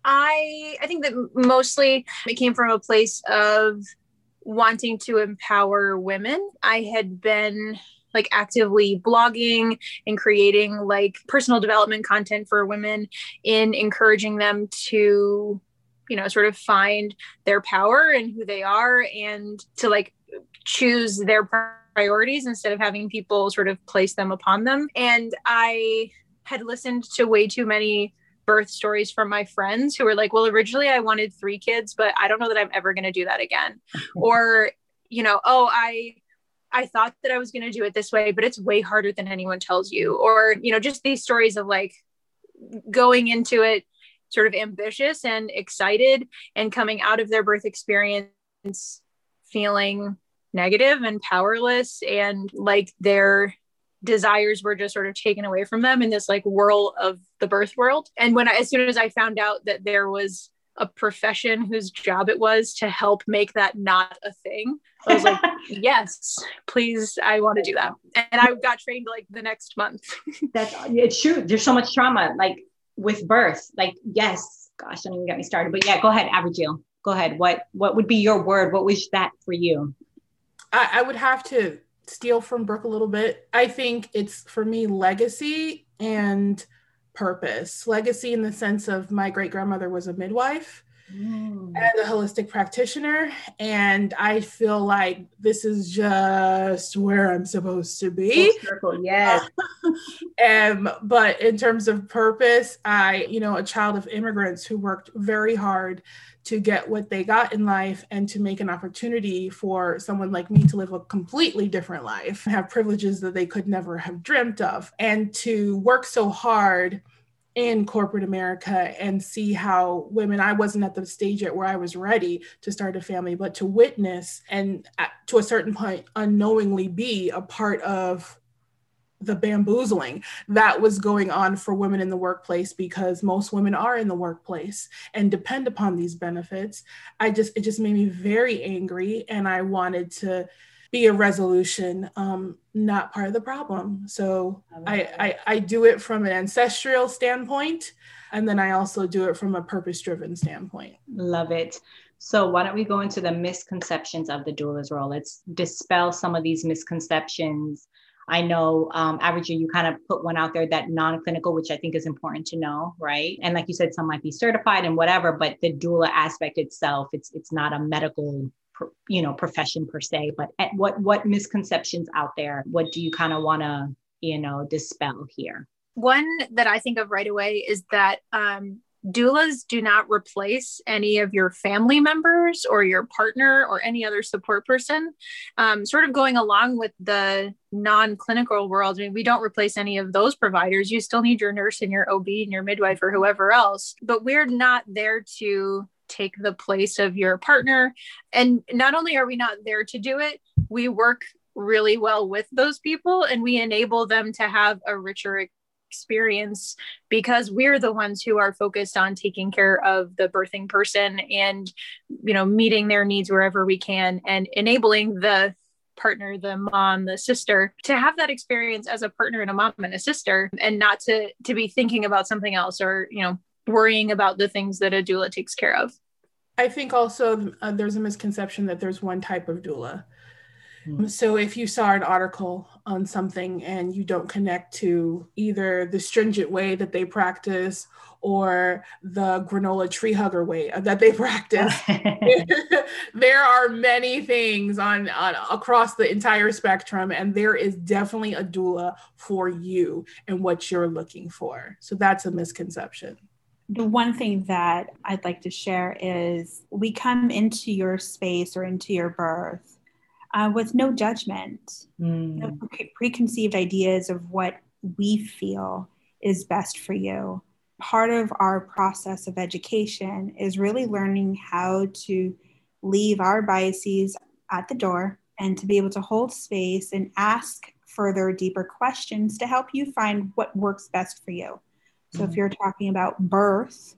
I I think that mostly it came from a place of wanting to empower women. I had been like actively blogging and creating like personal development content for women in encouraging them to you know sort of find their power and who they are and to like choose their priorities instead of having people sort of place them upon them and i had listened to way too many birth stories from my friends who were like well originally i wanted three kids but i don't know that i'm ever going to do that again or you know oh i I thought that I was going to do it this way, but it's way harder than anyone tells you. Or, you know, just these stories of like going into it sort of ambitious and excited and coming out of their birth experience feeling negative and powerless and like their desires were just sort of taken away from them in this like whirl of the birth world. And when I, as soon as I found out that there was a profession whose job it was to help make that not a thing. I was like, yes, please, I want to do that. And I got trained like the next month. That's it's true. There's so much trauma, like with birth. Like, yes, gosh, don't even get me started. But yeah, go ahead, Avrigil. Go ahead. What what would be your word? What was that for you? I, I would have to steal from Brooke a little bit. I think it's for me legacy and purpose. Legacy in the sense of my great grandmother was a midwife mm. and a holistic practitioner. And I feel like this is just where I'm supposed to be. Circle, yes. Um, but in terms of purpose, I, you know, a child of immigrants who worked very hard to get what they got in life and to make an opportunity for someone like me to live a completely different life, have privileges that they could never have dreamt of, and to work so hard in corporate America and see how women, I wasn't at the stage yet where I was ready to start a family, but to witness and to a certain point unknowingly be a part of the bamboozling that was going on for women in the workplace because most women are in the workplace and depend upon these benefits. I just, it just made me very angry and I wanted to be a resolution, um, not part of the problem. So I, I, I do it from an ancestral standpoint, and then I also do it from a purpose driven standpoint. Love it. So why don't we go into the misconceptions of the doula's role? Let's dispel some of these misconceptions I know, um, you kind of put one out there that non-clinical, which I think is important to know, right? And like you said, some might be certified and whatever, but the doula aspect itself, it's it's not a medical you know profession per se but what what misconceptions out there what do you kind of want to you know dispel here one that i think of right away is that um, doulas do not replace any of your family members or your partner or any other support person. Um, sort of going along with the non clinical world, I mean, we don't replace any of those providers. You still need your nurse and your OB and your midwife or whoever else, but we're not there to take the place of your partner. And not only are we not there to do it, we work really well with those people and we enable them to have a richer experience because we're the ones who are focused on taking care of the birthing person and you know meeting their needs wherever we can and enabling the partner the mom the sister to have that experience as a partner and a mom and a sister and not to to be thinking about something else or you know worrying about the things that a doula takes care of. I think also uh, there's a misconception that there's one type of doula Mm. So if you saw an article on something and you don't connect to either the stringent way that they practice or the granola tree hugger way that they practice, there are many things on, on across the entire spectrum, and there is definitely a doula for you and what you're looking for. So that's a misconception. The one thing that I'd like to share is we come into your space or into your birth uh, with no judgment, mm. no pre- preconceived ideas of what we feel is best for you. Part of our process of education is really learning how to leave our biases at the door and to be able to hold space and ask further, deeper questions to help you find what works best for you. So, mm if you're talking about birth,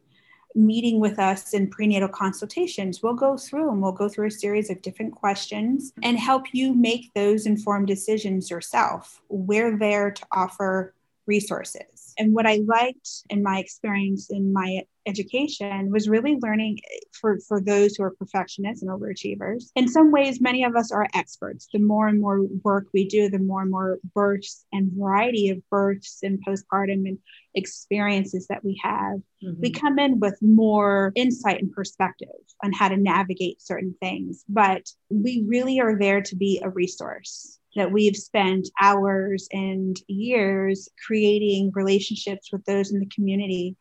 meeting with us in prenatal consultations, we'll go through and we'll go through a series of different questions and help you make those informed decisions yourself. We're there to offer resources. And what I liked in my experience in my education was really learning for, for those who are perfectionists and overachievers. In some ways, many of us are experts. The more and more work we do, the more and more births and variety of births and postpartum and experiences that we have, mm-hmm. we come in with more insight and perspective on how to navigate certain things. But we really are there to be a resource that we've spent hours and years creating relationships with those in the community.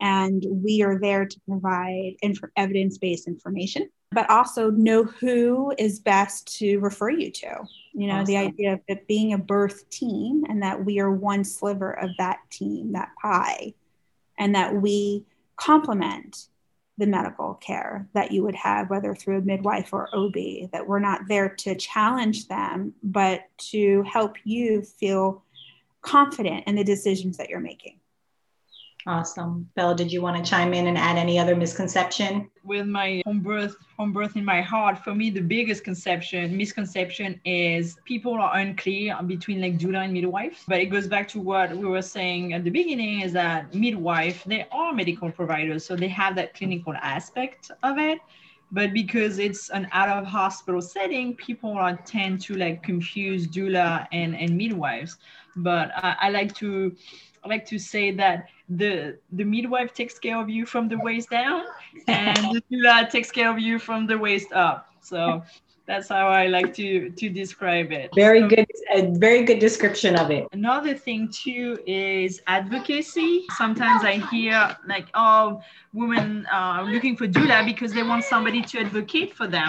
And we are there to provide inf- evidence based information, but also know who is best to refer you to. You know, awesome. the idea of it being a birth team and that we are one sliver of that team, that pie, and that we complement the medical care that you would have, whether through a midwife or OB, that we're not there to challenge them, but to help you feel confident in the decisions that you're making. Awesome. Belle, did you want to chime in and add any other misconception? With my home birth, home birth in my heart, for me, the biggest conception, misconception is people are unclear between like doula and midwife. But it goes back to what we were saying at the beginning is that midwife, they are medical providers. So they have that clinical aspect of it. But because it's an out of hospital setting, people are tend to like confuse doula and, and midwives. But I, I like to I like to say that the the midwife takes care of you from the waist down, and the doula takes care of you from the waist up. So that's how I like to to describe it. Very so, good, a very good description of it. Another thing too is advocacy. Sometimes I hear like, oh, women are looking for doula because they want somebody to advocate for them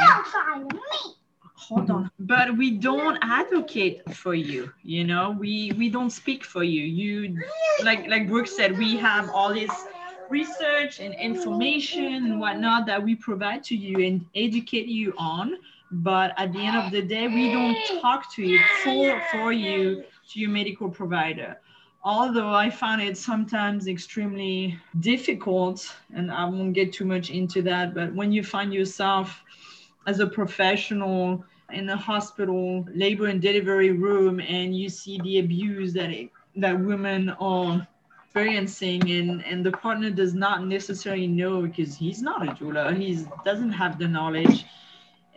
hold on. Mm-hmm. But we don't advocate for you you know? We we don't speak for you. You like like brooke said we have all this research and information and whatnot that we provide to you and educate you on. But at the end of the day we don't talk to you for for you to your medical provider. Although i find it sometimes extremely difficult and i won't get too much into that but when you find yourself as a professional in the hospital labor and delivery room and you see the abuse that it, that women are experiencing and and the partner does not necessarily know because he's not a doula he doesn't have the knowledge.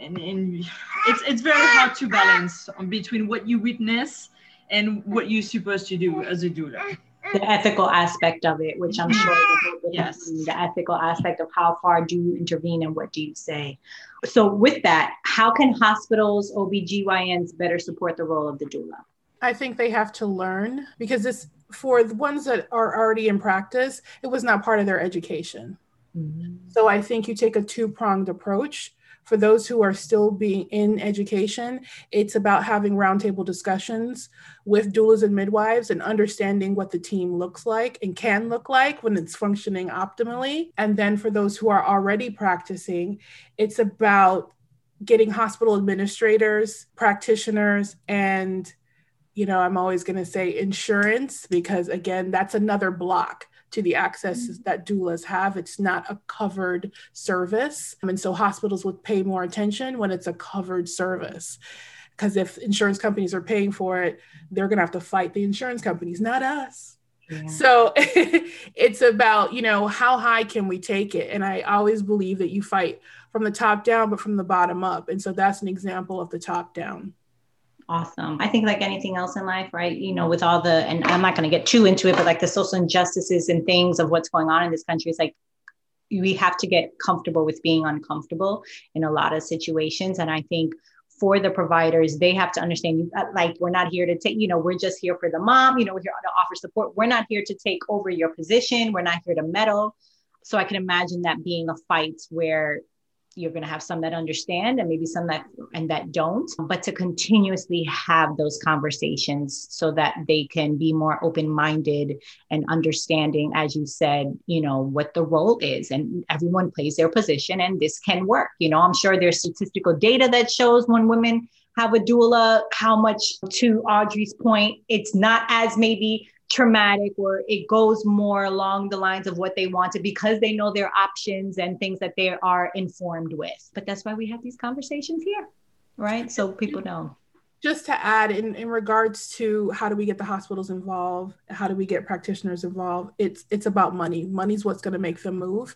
And, and it's it's very hard to balance between what you witness and what you're supposed to do as a doula the ethical aspect of it, which I'm sure yes, the ethical aspect of how far do you intervene and what do you say. So, with that, how can hospitals, OBGYNs better support the role of the doula? I think they have to learn because this, for the ones that are already in practice, it was not part of their education. Mm-hmm. So, I think you take a two pronged approach for those who are still being in education, it's about having roundtable discussions with doulas and midwives and understanding what the team looks like and can look like when it's functioning optimally. And then for those who are already practicing, it's about getting hospital administrators, practitioners, and you know, I'm always going to say insurance because again, that's another block to the access mm-hmm. that doulas have. It's not a covered service. And so hospitals would pay more attention when it's a covered service. Because if insurance companies are paying for it, they're going to have to fight the insurance companies, not us. Yeah. So it's about, you know, how high can we take it? And I always believe that you fight from the top down, but from the bottom up. And so that's an example of the top down. Awesome. I think like anything else in life, right? You know, with all the, and I'm not going to get too into it, but like the social injustices and things of what's going on in this country, it's like we have to get comfortable with being uncomfortable in a lot of situations. And I think for the providers, they have to understand uh, like we're not here to take, you know, we're just here for the mom, you know, we're here to offer support. We're not here to take over your position. We're not here to meddle. So I can imagine that being a fight where you're going to have some that understand and maybe some that and that don't but to continuously have those conversations so that they can be more open-minded and understanding as you said you know what the role is and everyone plays their position and this can work. You know i'm sure there's statistical data that shows when women have a doula how much to audrey's point it's not as maybe traumatic or it goes more along the lines of what they wanted because they know their options and things that they are informed with. But that's why we have these conversations here, right? So people know. Just to add in, in regards to how do we get the hospitals involved, how do we get practitioners involved, it's it's about money. Money's what's going to make them move.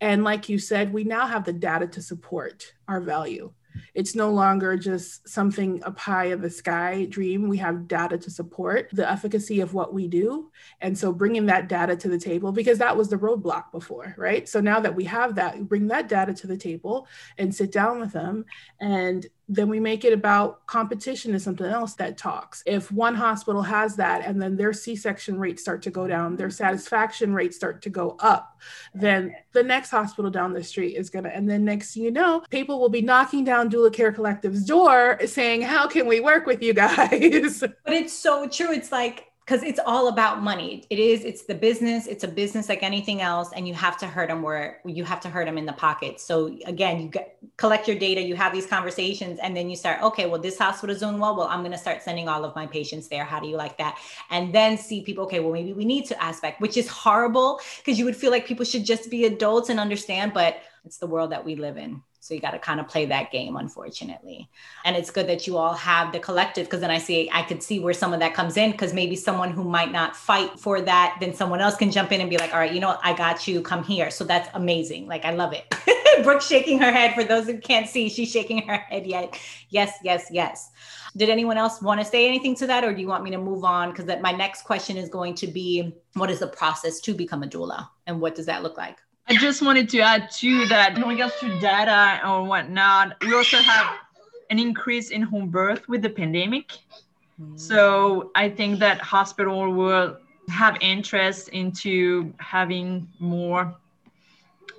And like you said, we now have the data to support our value. It's no longer just something a pie in the sky dream. We have data to support the efficacy of what we do. And so bringing that data to the table, because that was the roadblock before, right? So now that we have that, bring that data to the table and sit down with them and then we make it about competition is something else that talks. If one hospital has that and then their C section rates start to go down, their satisfaction rates start to go up, then the next hospital down the street is going to, and then next you know, people will be knocking down Doula Care Collective's door saying, How can we work with you guys? But it's so true. It's like, because it's all about money. It is, it's the business, it's a business like anything else, and you have to hurt them where you have to hurt them in the pocket. So again, you get, collect your data, you have these conversations, and then you start, okay, well, this hospital is doing well. Well, I'm going to start sending all of my patients there. How do you like that? And then see people, okay, well, maybe we need to aspect, which is horrible because you would feel like people should just be adults and understand, but it's the world that we live in. So you got to kind of play that game, unfortunately. And it's good that you all have the collective because then I see, I could see where some of that comes in because maybe someone who might not fight for that, then someone else can jump in and be like, all right, you know, what? I got you, come here. So that's amazing. Like, I love it. Brooke shaking her head. For those who can't see, she's shaking her head yet. Yes, yes, yes. Did anyone else want to say anything to that, or do you want me to move on? Because that my next question is going to be, what is the process to become a doula, and what does that look like? I just wanted to add too that in regards to data or whatnot, we also have an increase in home birth with the pandemic. So I think that hospital will have interest into having more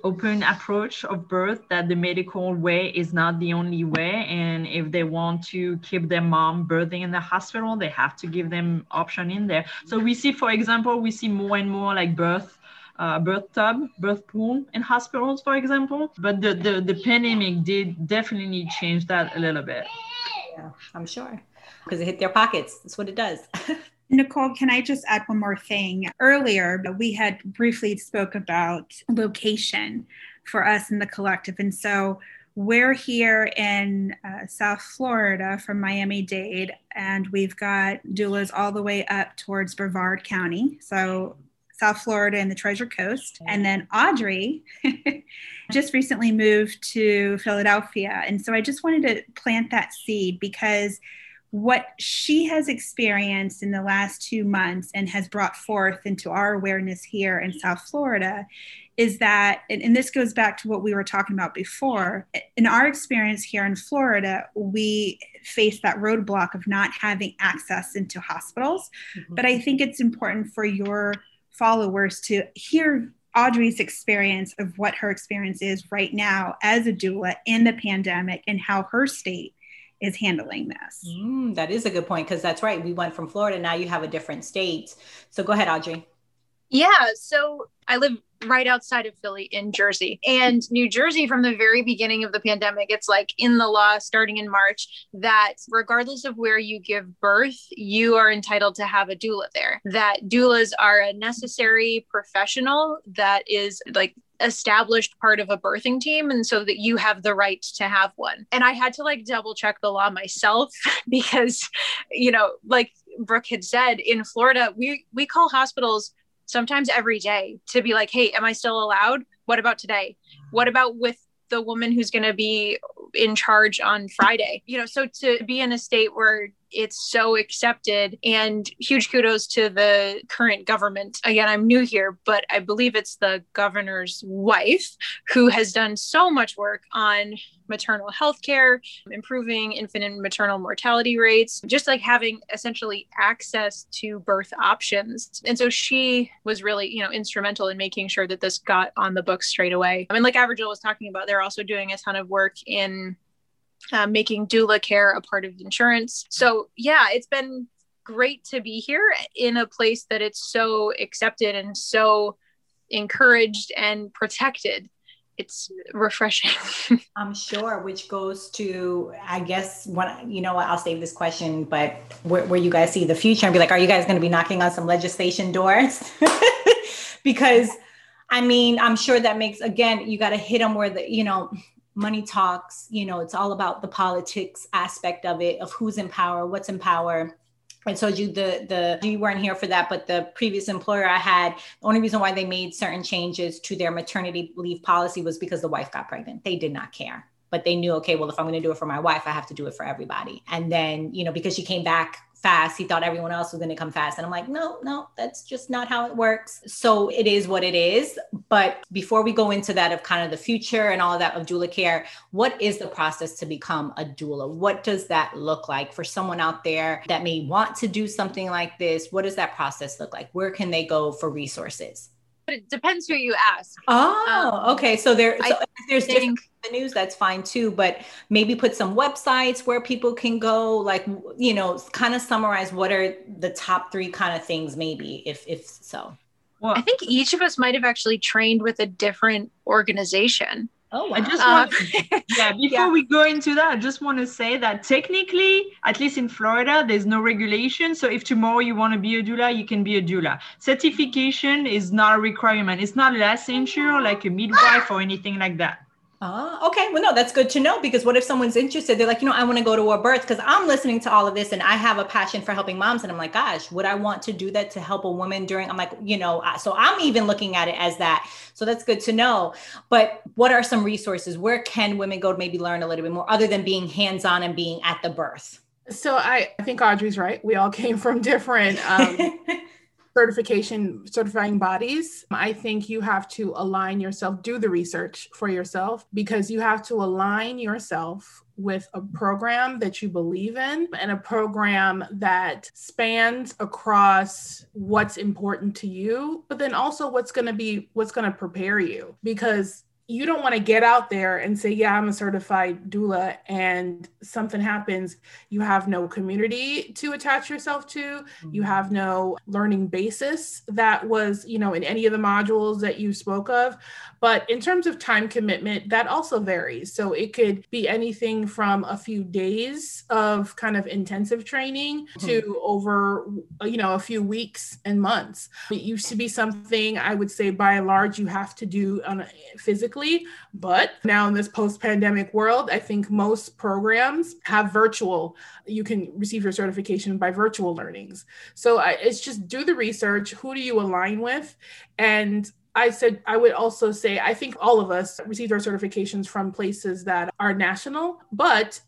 open approach of birth that the medical way is not the only way and if they want to keep their mom birthing in the hospital they have to give them option in there so we see for example we see more and more like birth uh, birth tub, birth pool in hospitals, for example. But the, the, the pandemic did definitely change that a little bit. Yeah, I'm sure. Because it hit their pockets. That's what it does. Nicole, can I just add one more thing? Earlier, we had briefly spoke about location for us in the collective. And so we're here in uh, South Florida from Miami Dade, and we've got doulas all the way up towards Brevard County. So South Florida and the Treasure Coast. And then Audrey just recently moved to Philadelphia. And so I just wanted to plant that seed because what she has experienced in the last two months and has brought forth into our awareness here in South Florida is that, and, this goes back to what we were talking about before, in our experience here in Florida, we face that roadblock of not having access into hospitals. Mm-hmm. But I think it's important for your followers to hear Audrey's experience of what her experience is right now as a doula in the pandemic and how her state is handling this. Mm, that is a good point because that's right. We went from Florida, now you have a different state. So go ahead, Audrey. Yeah. So I live right outside of Philly in Jersey. And New Jersey, from the very beginning of the pandemic, it's like in the law starting in March that regardless of where you give birth, you are entitled to have a doula there. That doulas are a necessary professional that is like established part of a birthing team and so that you have the right to have one and i had to like double check the law myself because you know like brooke had said in florida we we call hospitals sometimes every day to be like, hey, am I still allowed? What about today? What about with the woman who's going to be in charge on Friday? You know, so to be in a state where it's so accepted and huge kudos to the current government. Again i'm new here but i believe it's the governor's wife who has done so much work on maternal health care improving infant and maternal mortality rates just like having essentially access to birth options. And so she was really you know instrumental in making sure that this got on the books straight away. I mean like Avrigil was talking about they're also doing a ton of work in uh, making doula care a part of insurance. So, yeah, it's been great to be here in a place that it's so accepted and so encouraged and protected. It's refreshing. I'm sure, which goes to, I guess, when you know I'll save this question, but where, where you guys see the future and be like, are you guys going to be knocking on some legislation doors? because I mean, I'm sure that makes, again, you got to hit them where the, you know, money talks you know it's all about the politics aspect of it of who's in power what's in power I told you the the you weren't here for that, but the previous employer I had, the only reason why they made certain changes to their maternity leave policy was because the wife got pregnant. They did not care. But they knew, okay, well, if I'm going to do it for my wife, I have to do it for everybody. And then, you know, because she came back fast. He thought everyone else was going to come fast. And I'm like, no, no, that's just not how it works. So it is what it is. But before we go into that of kind of the future and all of that of doula care, what is the process to become a doula? What does that look like for someone out there that may want to do something like this? What does that process look like? Where can they go for resources? But it depends who you ask. Oh, um, okay. So there, so there's think, different avenues. That's fine too. But maybe put some websites where people can go. Like you know, kind of summarize what are the top three kind of things, maybe if if so. Well, I think each of us might have actually trained with a different organization. Oh, wow. I just want, uh, yeah, before yeah. we go into that, I just want to say that technically, at least in Florida, there's no regulation. So if tomorrow you want to be a doula, you can be a doula. Certification is not a requirement. It's not licensure like a midwife or anything like that. Oh, okay. Well, no, that's good to know because what if someone's interested? They're like, you know, I want to go to a birth because I'm listening to all of this and I have a passion for helping moms. And I'm like, gosh, would I want to do that to help a woman during? I'm like, you know, so I'm even looking at it as that. So that's good to know. But what are some resources? Where can women go to maybe learn a little bit more other than being hands on and being at the birth? So I, I think Audrey's right. We all came from different um, certification certifying bodies i think you have to align yourself do the research for yourself because you have to align yourself with a program that you believe in and a program that spans across what's important to you but then also what's going to be what's going to prepare you because you don't want to get out there and say, Yeah, I'm a certified doula, and something happens. You have no community to attach yourself to. Mm-hmm. You have no learning basis that was, you know, in any of the modules that you spoke of. But in terms of time commitment, that also varies. So it could be anything from a few days of kind of intensive training mm-hmm. to over, you know, a few weeks and months. It used to be something I would say by and large you have to do on a, physically, but now in this post-pandemic world, I think most programs have virtual. You can receive your certification by virtual learnings. So I, it's just do the research. Who do you align with? And I said, I would also say, I think all of us received our certifications from places that are national, but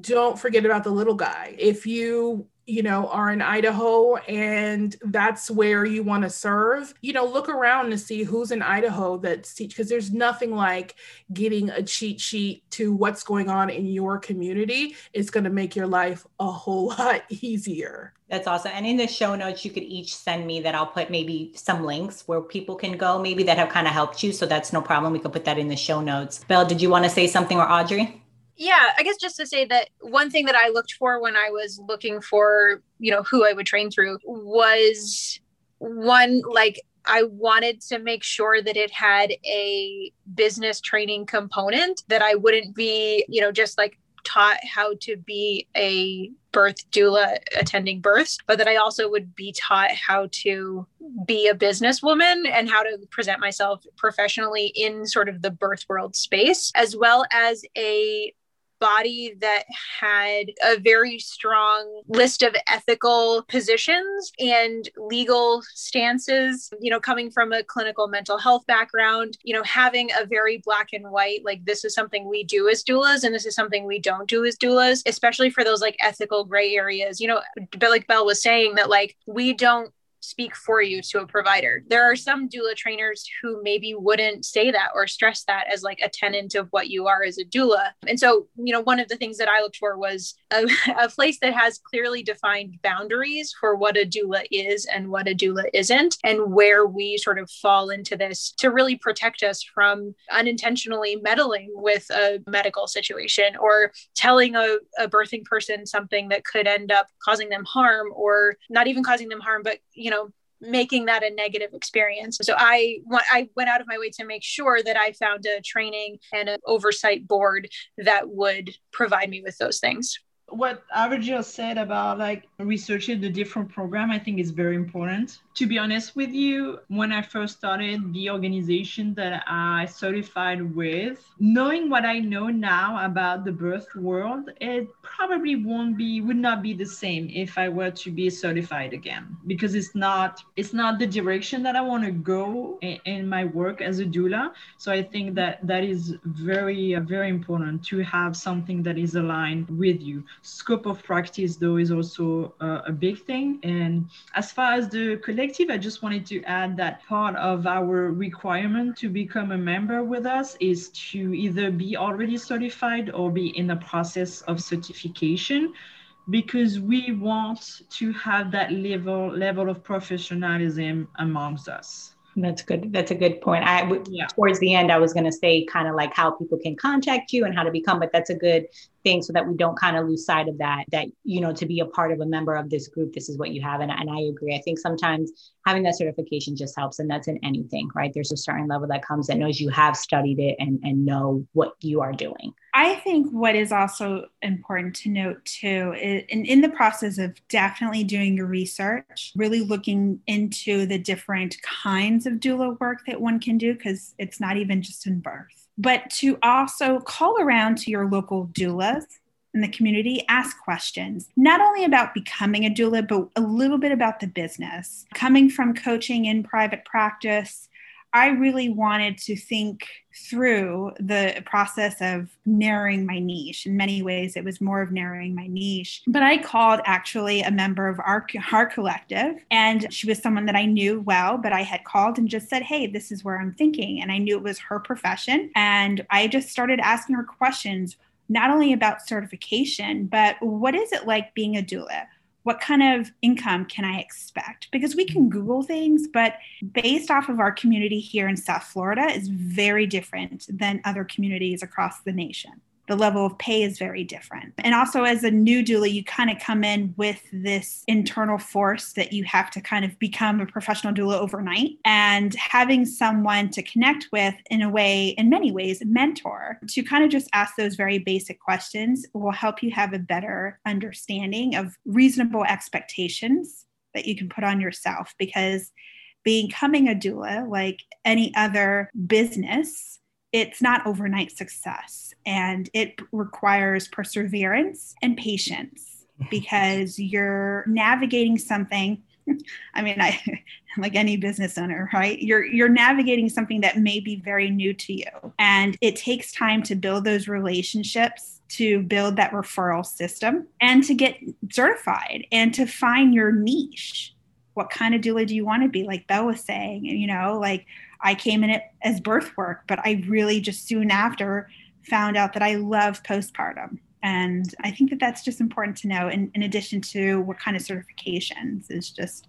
don't forget about the little guy. If you you know, are in Idaho and that's where you want to serve, you know, look around to see who's in Idaho that's teach because there's nothing like getting a cheat sheet to what's going on in your community. It's going to make your life a whole lot easier. That's awesome. And in the show notes, you could each send me that I'll put maybe some links where people can go, maybe that have kind of helped you. So that's no problem. We could put that in the show notes. Belle, did you want to say something or Audrey? Yeah i guess just to say that one thing that i looked for when i was looking for you know who i would train through was one like I wanted to make sure that it had a business training component that I wouldn't be, you know, just like taught how to be a birth doula attending births, but that I also would be taught how to be a businesswoman and how to present myself professionally in sort of the birth world space, as well as a body that had a very strong list of ethical positions and legal stances, you know, coming from a clinical mental health background, you know, having a very black and white, like this is something we do as doulas and this is something we don't do as doulas, especially for those like ethical gray areas. You know, but like Belle was saying that like we don't speak for you to a provider. There are some doula trainers who maybe wouldn't say that or stress that as like a tenant of what you are as a doula. And so, you know, one of the things that I looked for was a, a place that has clearly defined boundaries for what a doula is and what a doula isn't, and where we sort of fall into this to really protect us from unintentionally meddling with a medical situation or telling a, a birthing person something that could end up causing them harm or not even causing them harm, but, you know, know making that a negative experience. So i i went out of my way to make sure that i found a training and an oversight board that would provide me with those things what Abigail said about like researching the different program, I think is very important. To be honest with you, when I first started the organization that I certified with, knowing what I know now about the birth world, it probably won't be would not be the same if I were to be certified again because it's not it's not the direction that I want to go in, in my work as a doula. So I think that that is very very important to have something that is aligned with you scope of practice though is also uh, a big thing and as far as the collective i just wanted to add that part of our requirement to become a member with us is to either be already certified or be in the process of certification because we want to have that level level of professionalism amongst us that's good. That's a good point. I yeah. towards the end, I was going to say kind of like how people can contact you and how to become, but that's a good thing so that we don't kind of lose sight of that. That you know, to be a part of a member of this group, this is what you have, and and I agree. I think sometimes having that certification just helps, and that's in anything, right? There's a certain level that comes that knows you have studied it and and know what you are doing. I think what is also important to note too, is, in, in the process of definitely doing your research, really looking into the different kinds of doula work that one can do, because it's not even just in birth, but to also call around to your local doulas in the community, ask questions, not only about becoming a doula, but a little bit about the business. Coming from coaching in private practice, I really wanted to think through the process of narrowing my niche. In many ways, it was more of narrowing my niche. But I called actually a member of our, our collective, and she was someone that I knew well, but I had called and just said, Hey, this is where I'm thinking. And I knew it was her profession. And I just started asking her questions, not only about certification, but what is it like being a doula? What kind of income can I expect? Because we can Google things, but based off of our community here in South Florida is very different than other communities across the nation the level of pay is very different. And also, as a new doula, you kind of come in with this internal force that you have to kind of become a professional doula overnight. And having someone to connect with, in a way, in many ways, mentor, to kind of just ask those very basic questions will help you have a better understanding of reasonable expectations that you can put on yourself because becoming a doula, like any other business, it's not overnight success and it requires perseverance and patience because you're navigating something I mean, I like any business owner, right? You're you're navigating something that may be very new to you. And it takes time to build those relationships to build that referral system and to get certified and to find your niche. What kind of doula do you want to be? Like Belle was saying, and you know, like I came in it as birth work, but I really just soon after found out that I love postpartum. And I think that that's just important to know in, in addition to what kind of certifications is just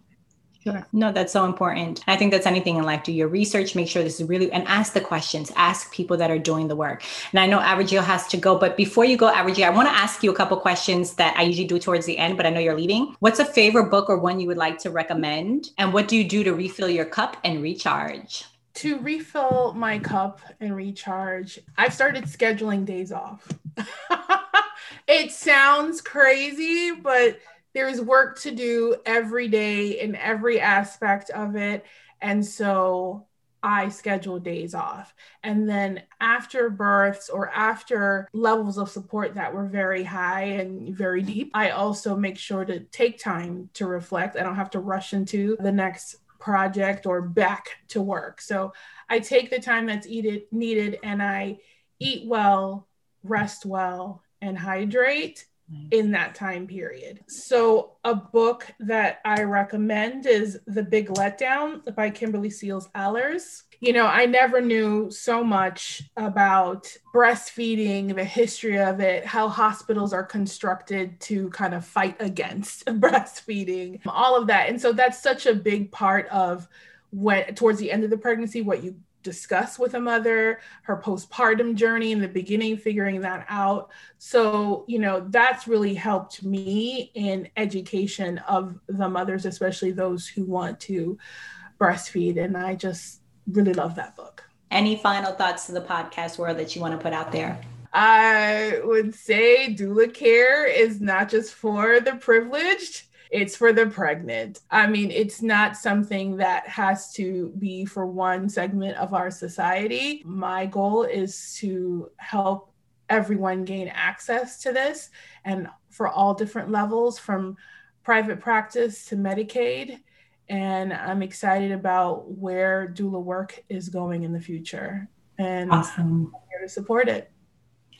Sure. No, that's so important. I think that's anything in life. Do your research, make sure this is really, and ask the questions, ask people that are doing the work. And I know Avrigil has to go, but before you go, Avrigil, I want to ask you a couple questions that I usually do towards the end, but I know you're leaving. What's a favorite book or one you would like to recommend? And what do you do to refill your cup and recharge? To refill my cup and recharge, I've started scheduling days off. it sounds crazy, but there's work to do every day in every aspect of it. And so I schedule days off. And then after births or after levels of support that were very high and very deep, I also make sure to take time to reflect. I don't have to rush into the next project or back to work. So I take the time that's needed, needed and I eat well, rest well, and hydrate in that time period. So, a book that I recommend is The Big Letdown by Kimberly Seals Allers. You know, I never knew so much about breastfeeding, the history of it, how hospitals are constructed to kind of fight against breastfeeding, all of that. And so, that's such a big part of when towards the end of the pregnancy, what you discuss with a mother, her postpartum journey in the beginning, figuring that out. So, you know, that's really helped me in education of the mothers, especially those who want to breastfeed. And I just really love that book. Any final thoughts to the podcast world that you want to put out there? I would say doula care is not just for the privileged it's for the pregnant. I mean, it's not something that has to be for one segment of our society. My goal is to help everyone gain access to this and for all different levels from private practice to Medicaid. And I'm excited about where doula work is going in the future. And awesome. I'm here to support it.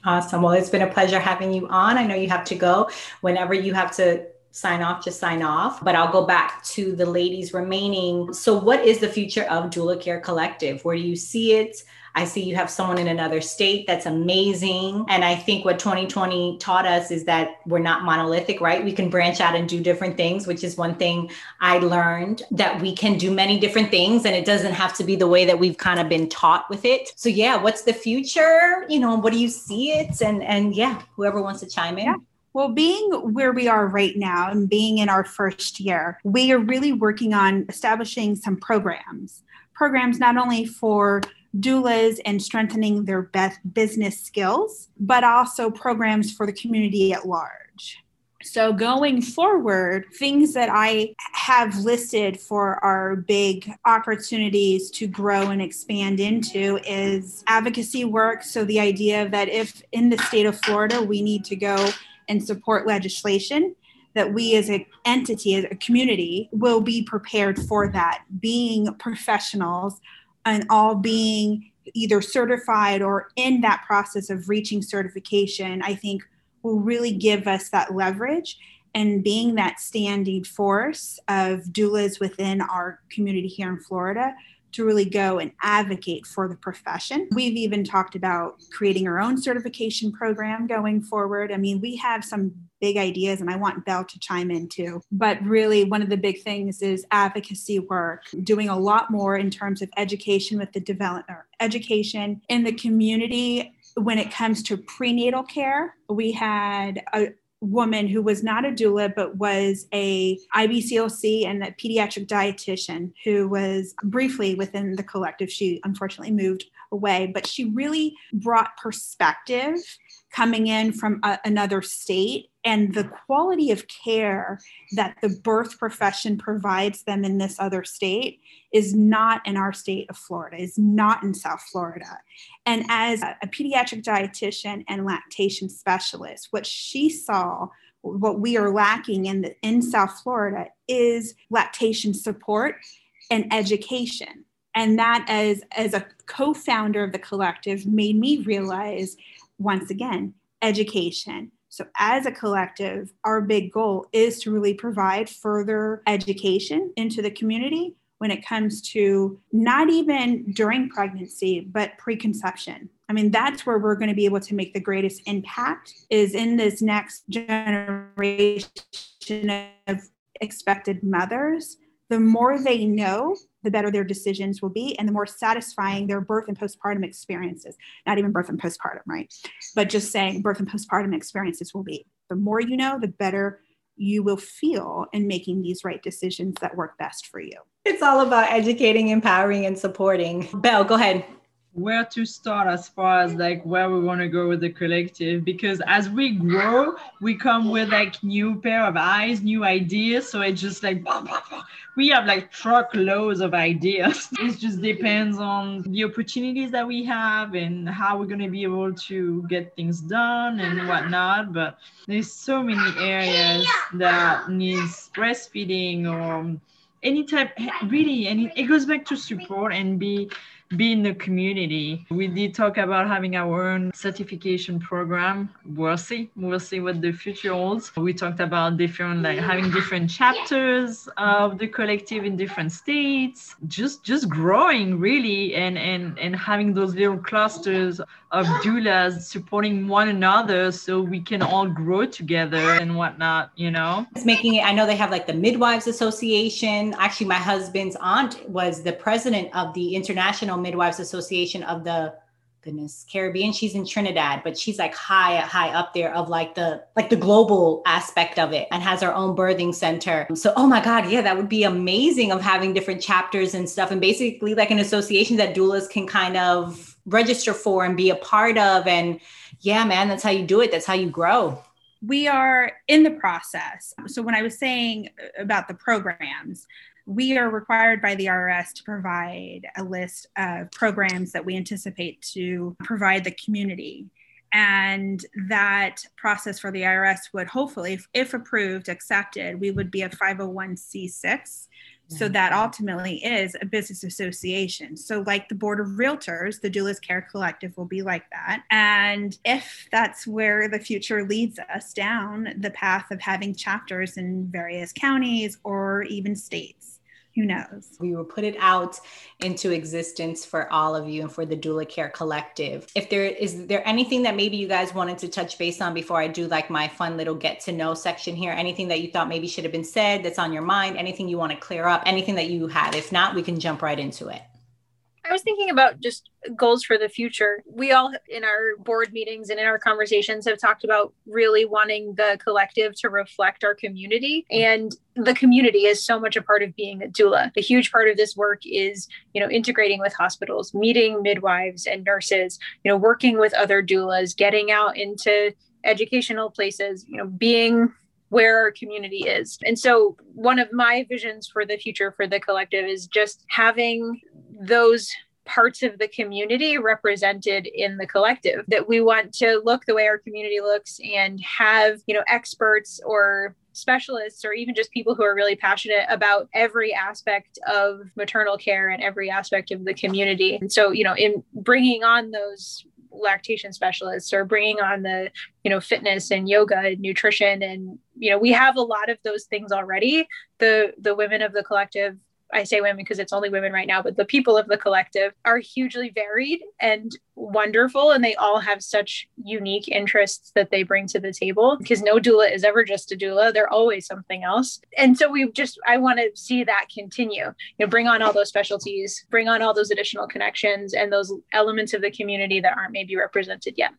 Awesome. Well, it's been a pleasure having you on. I know you have to go. Whenever you have to sign off, just sign off. But I'll go back to the ladies remaining. So, what is the future of Doula Care Collective? Where do you see it? I see you have someone in another state. That's amazing. And I think what 2020 taught us is that we're not monolithic, right? We can branch out and do different things, which is one thing I learned that we can do many different things and it doesn't have to be the way that we've kind of been taught with it. So yeah, what's the future? You know, what do you see it? And and yeah, whoever wants to chime in. Yeah. Well, being where we are right now and being in our first year, we are really working on establishing some programs. Programs not only for doulas and strengthening their business skills, but also programs for the community at large. So, going forward, things that I have listed for our big opportunities to grow and expand into is advocacy work. So, the idea that if in the state of Florida we need to go and support legislation that we as an entity, as a community, will be prepared for that, being professionals and all being either certified or in that process of reaching certification, I think will really give us that leverage and being that standing force of doulas within our community here in Florida to really go and advocate for the profession. We've even talked about creating our own certification program going forward. I mean, we have some big ideas and I want Belle to chime in too. But really, one of the big things is advocacy work, doing a lot more in terms of education with the development, education in the community when it comes to prenatal care. We had a, woman who was not a doula but was a IBCLC and a pediatric dietitian who was briefly within the collective. She unfortunately moved away, but she really brought perspective coming in from a, another state and the quality of care that the birth profession provides them in this other state is not in our state of Florida, is not in South Florida. And as a, pediatric dietitian and lactation specialist, what she saw what we are lacking in the, in South Florida is lactation support and education. And that as as a co-founder of the collective made me realize once again education. So, as a collective, our big goal is to really provide further education into the community when it comes to not even during pregnancy, but preconception. I mean, that's where we're going to be able to make the greatest impact is in this next generation of expected mothers. The more they know, the better their decisions will be and the more satisfying their birth and postpartum experiences. Not even birth and postpartum, right? But just saying birth and postpartum experiences will be. The more you know, the better you will feel in making these right decisions that work best for you. It's all about educating, empowering, and supporting. Belle, go ahead where to start as far as like where we want to go with the collective because as we grow we come with like new pair of eyes new ideas so it's just like we have like truckloads of ideas. It just depends on the opportunities that we have and how we're going to be able to get things done and whatnot but there's so many areas that needs breastfeeding or any type really and it goes back to support and be be in the community. We did talk about having our own certification program. We'll see. We'll see what the future holds. We talked about different, like having different chapters of the collective in different states, just just growing really, and and and having those little clusters of doulas supporting one another so we can all grow together and whatnot. You know, it's making it. I know they have like the Midwives Association. Actually, my husband's aunt was the president of the International Midwives Association of the goodness Caribbean. She's in Trinidad, but she's like high, high up there of like the like the global aspect of it and has her own birthing center. So oh my God, yeah, that would be amazing of having different chapters and stuff. And basically like an association that doulas can kind of register for and be a part of. And yeah, man, that's how you do it. That's how you grow we are in the process. So, when I was saying about the programs, we are required by the IRS to provide a list of programs that we anticipate to provide the community. And that process for the IRS would hopefully, if, if approved, accepted, we would be a 501c6. So that ultimately is a business association. So, like the Board of Realtors, the Doulas Care Collective will be like that. And if that's where the future leads us down the path of having chapters in various counties or even states, who knows? We will put it out into existence for all of you and for the Doula Care Collective. If there is there anything that maybe you guys wanted to touch base on before I do like my fun little get to know section here, anything that you thought maybe should have been said that's on your mind, anything you want to clear up, anything that you had. If not, we can jump right into it. I was thinking about just goals for the future. We all, in our board meetings and in our conversations, have talked about really wanting the collective to reflect our community. And the community is so much a part of being a doula. A huge part of this work is, you know, integrating with hospitals, meeting midwives and nurses, you know, working with other doulas, getting out into educational places, you know, being where our community is. And so, one of my visions for the future for the collective is just having those parts of the community represented in the collective that we want to look the way our community looks and have you know experts or specialists or even just people who are really passionate about every aspect of maternal care and every aspect of the community. And so you know in bringing on those lactation specialists or bringing on the you know fitness and yoga and nutrition and you know we have a lot of those things already. The the women of the collective I say women because it's only women right now, but the people of the collective are hugely varied and wonderful. And they all have such unique interests that they bring to the table because no doula is ever just a doula. They're always something else. And so we just, I want to see that continue. You know, bring on all those specialties, bring on all those additional connections and those elements of the community that aren't maybe represented yet.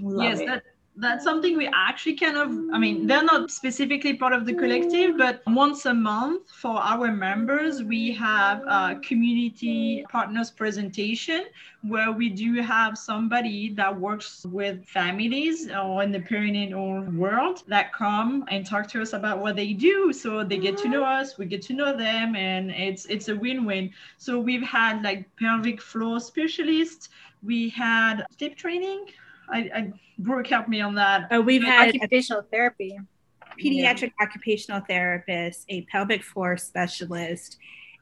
Love yes, that that's something we actually kind of i mean they're not specifically part of the collective but once a month for our members we have a community partners presentation where we do have somebody that works with families or in the perinatal world that come and talk to us about what they do. So they get to know us we get to know them and it's it's a win-win. So we've had like pelvic floor specialists. We had sleep training I, I Brooke helped me on that. Oh, we've had occupational therapy, pediatric yeah. occupational therapist, a pelvic floor specialist,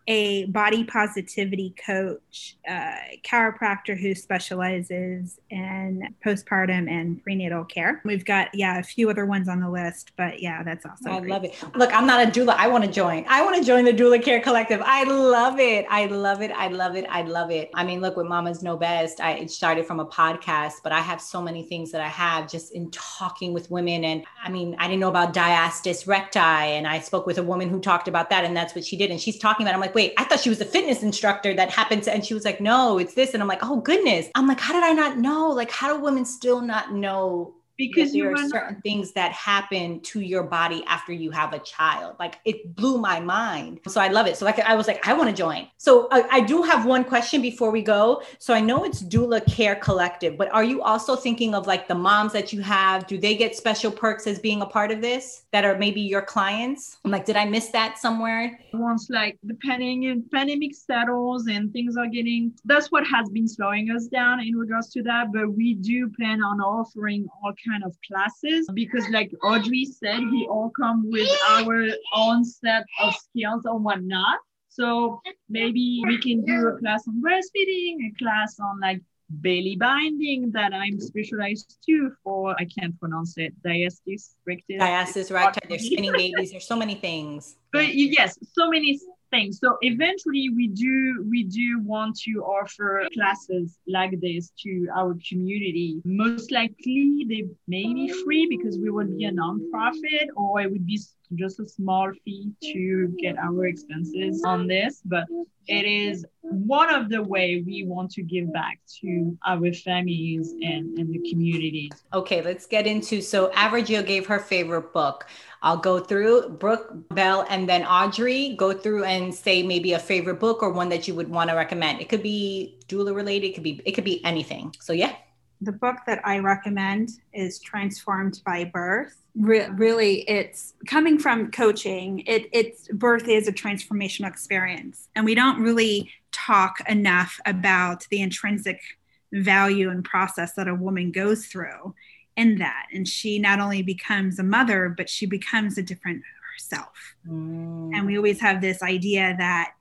a body positivity coach, uh, chiropractor who specializes in postpartum and prenatal care. We've got, yeah, a few other ones on the list, but yeah, that's awesome. I great. love it. Look, I'm not a doula. I want to join. I want to join the Doula Care Collective. I love it. I love it. I love it. I love it. I mean, look, with Mamas Know Best, I it started from a podcast, but I have so many things that I have just in talking with women. And I mean, I didn't know about diastasis recti, and I spoke with a woman who talked about that, and that's what she did. And she's talking about. I'm like, wait, I thought she was a fitness instructor that happened to, and she was like, no, it's this. And I'm like, oh goodness. I'm like, how did I not know? Like, how do women still not know because there are certain things that happen to your body after you have a child. Like it blew my mind. So I love it. So like I was like, I want to join. So I, I, do have one question before we go. So I know it's Doula Care Collective, but are you also thinking of like the moms that you have? Do they get special perks as being a part of this that are maybe your clients? I'm like, did I miss that somewhere? Once like the pandemic, pandemic settles and things are getting, that's what has been slowing us down in regards to that. But we do plan on offering all kind of classes because like audrey said we all come with our own set of skills or whatnot. So maybe we can do a class on breastfeeding a class on like belly binding that I'm specialized to for I can't pronounce it diastasis recti diastasis recti they're spinning babies there's so many things. But yes so many things. So eventually we do we do want to offer classes like this to our community. Most likely they may be free because we would be a nonprofit or it would be just a small fee to get our expenses on this. But it is one of the way we want to give back to our families and, and the communities. Okay, let's get into so Avrigil gave her favorite book. I'll go through Brooke, Belle, and then Audrey. Go through and say maybe a favorite book or one that you would want to recommend. It could be doula related. It could be it could be anything. So yeah. The book that I recommend is Transformed by Birth. Re- really, it's coming from coaching. It, it's birth is a transformational experience, and we don't really talk enough about the intrinsic value and process that a woman goes through in that. And she not only becomes a mother, but she becomes a different herself. Mm. And we always have this idea that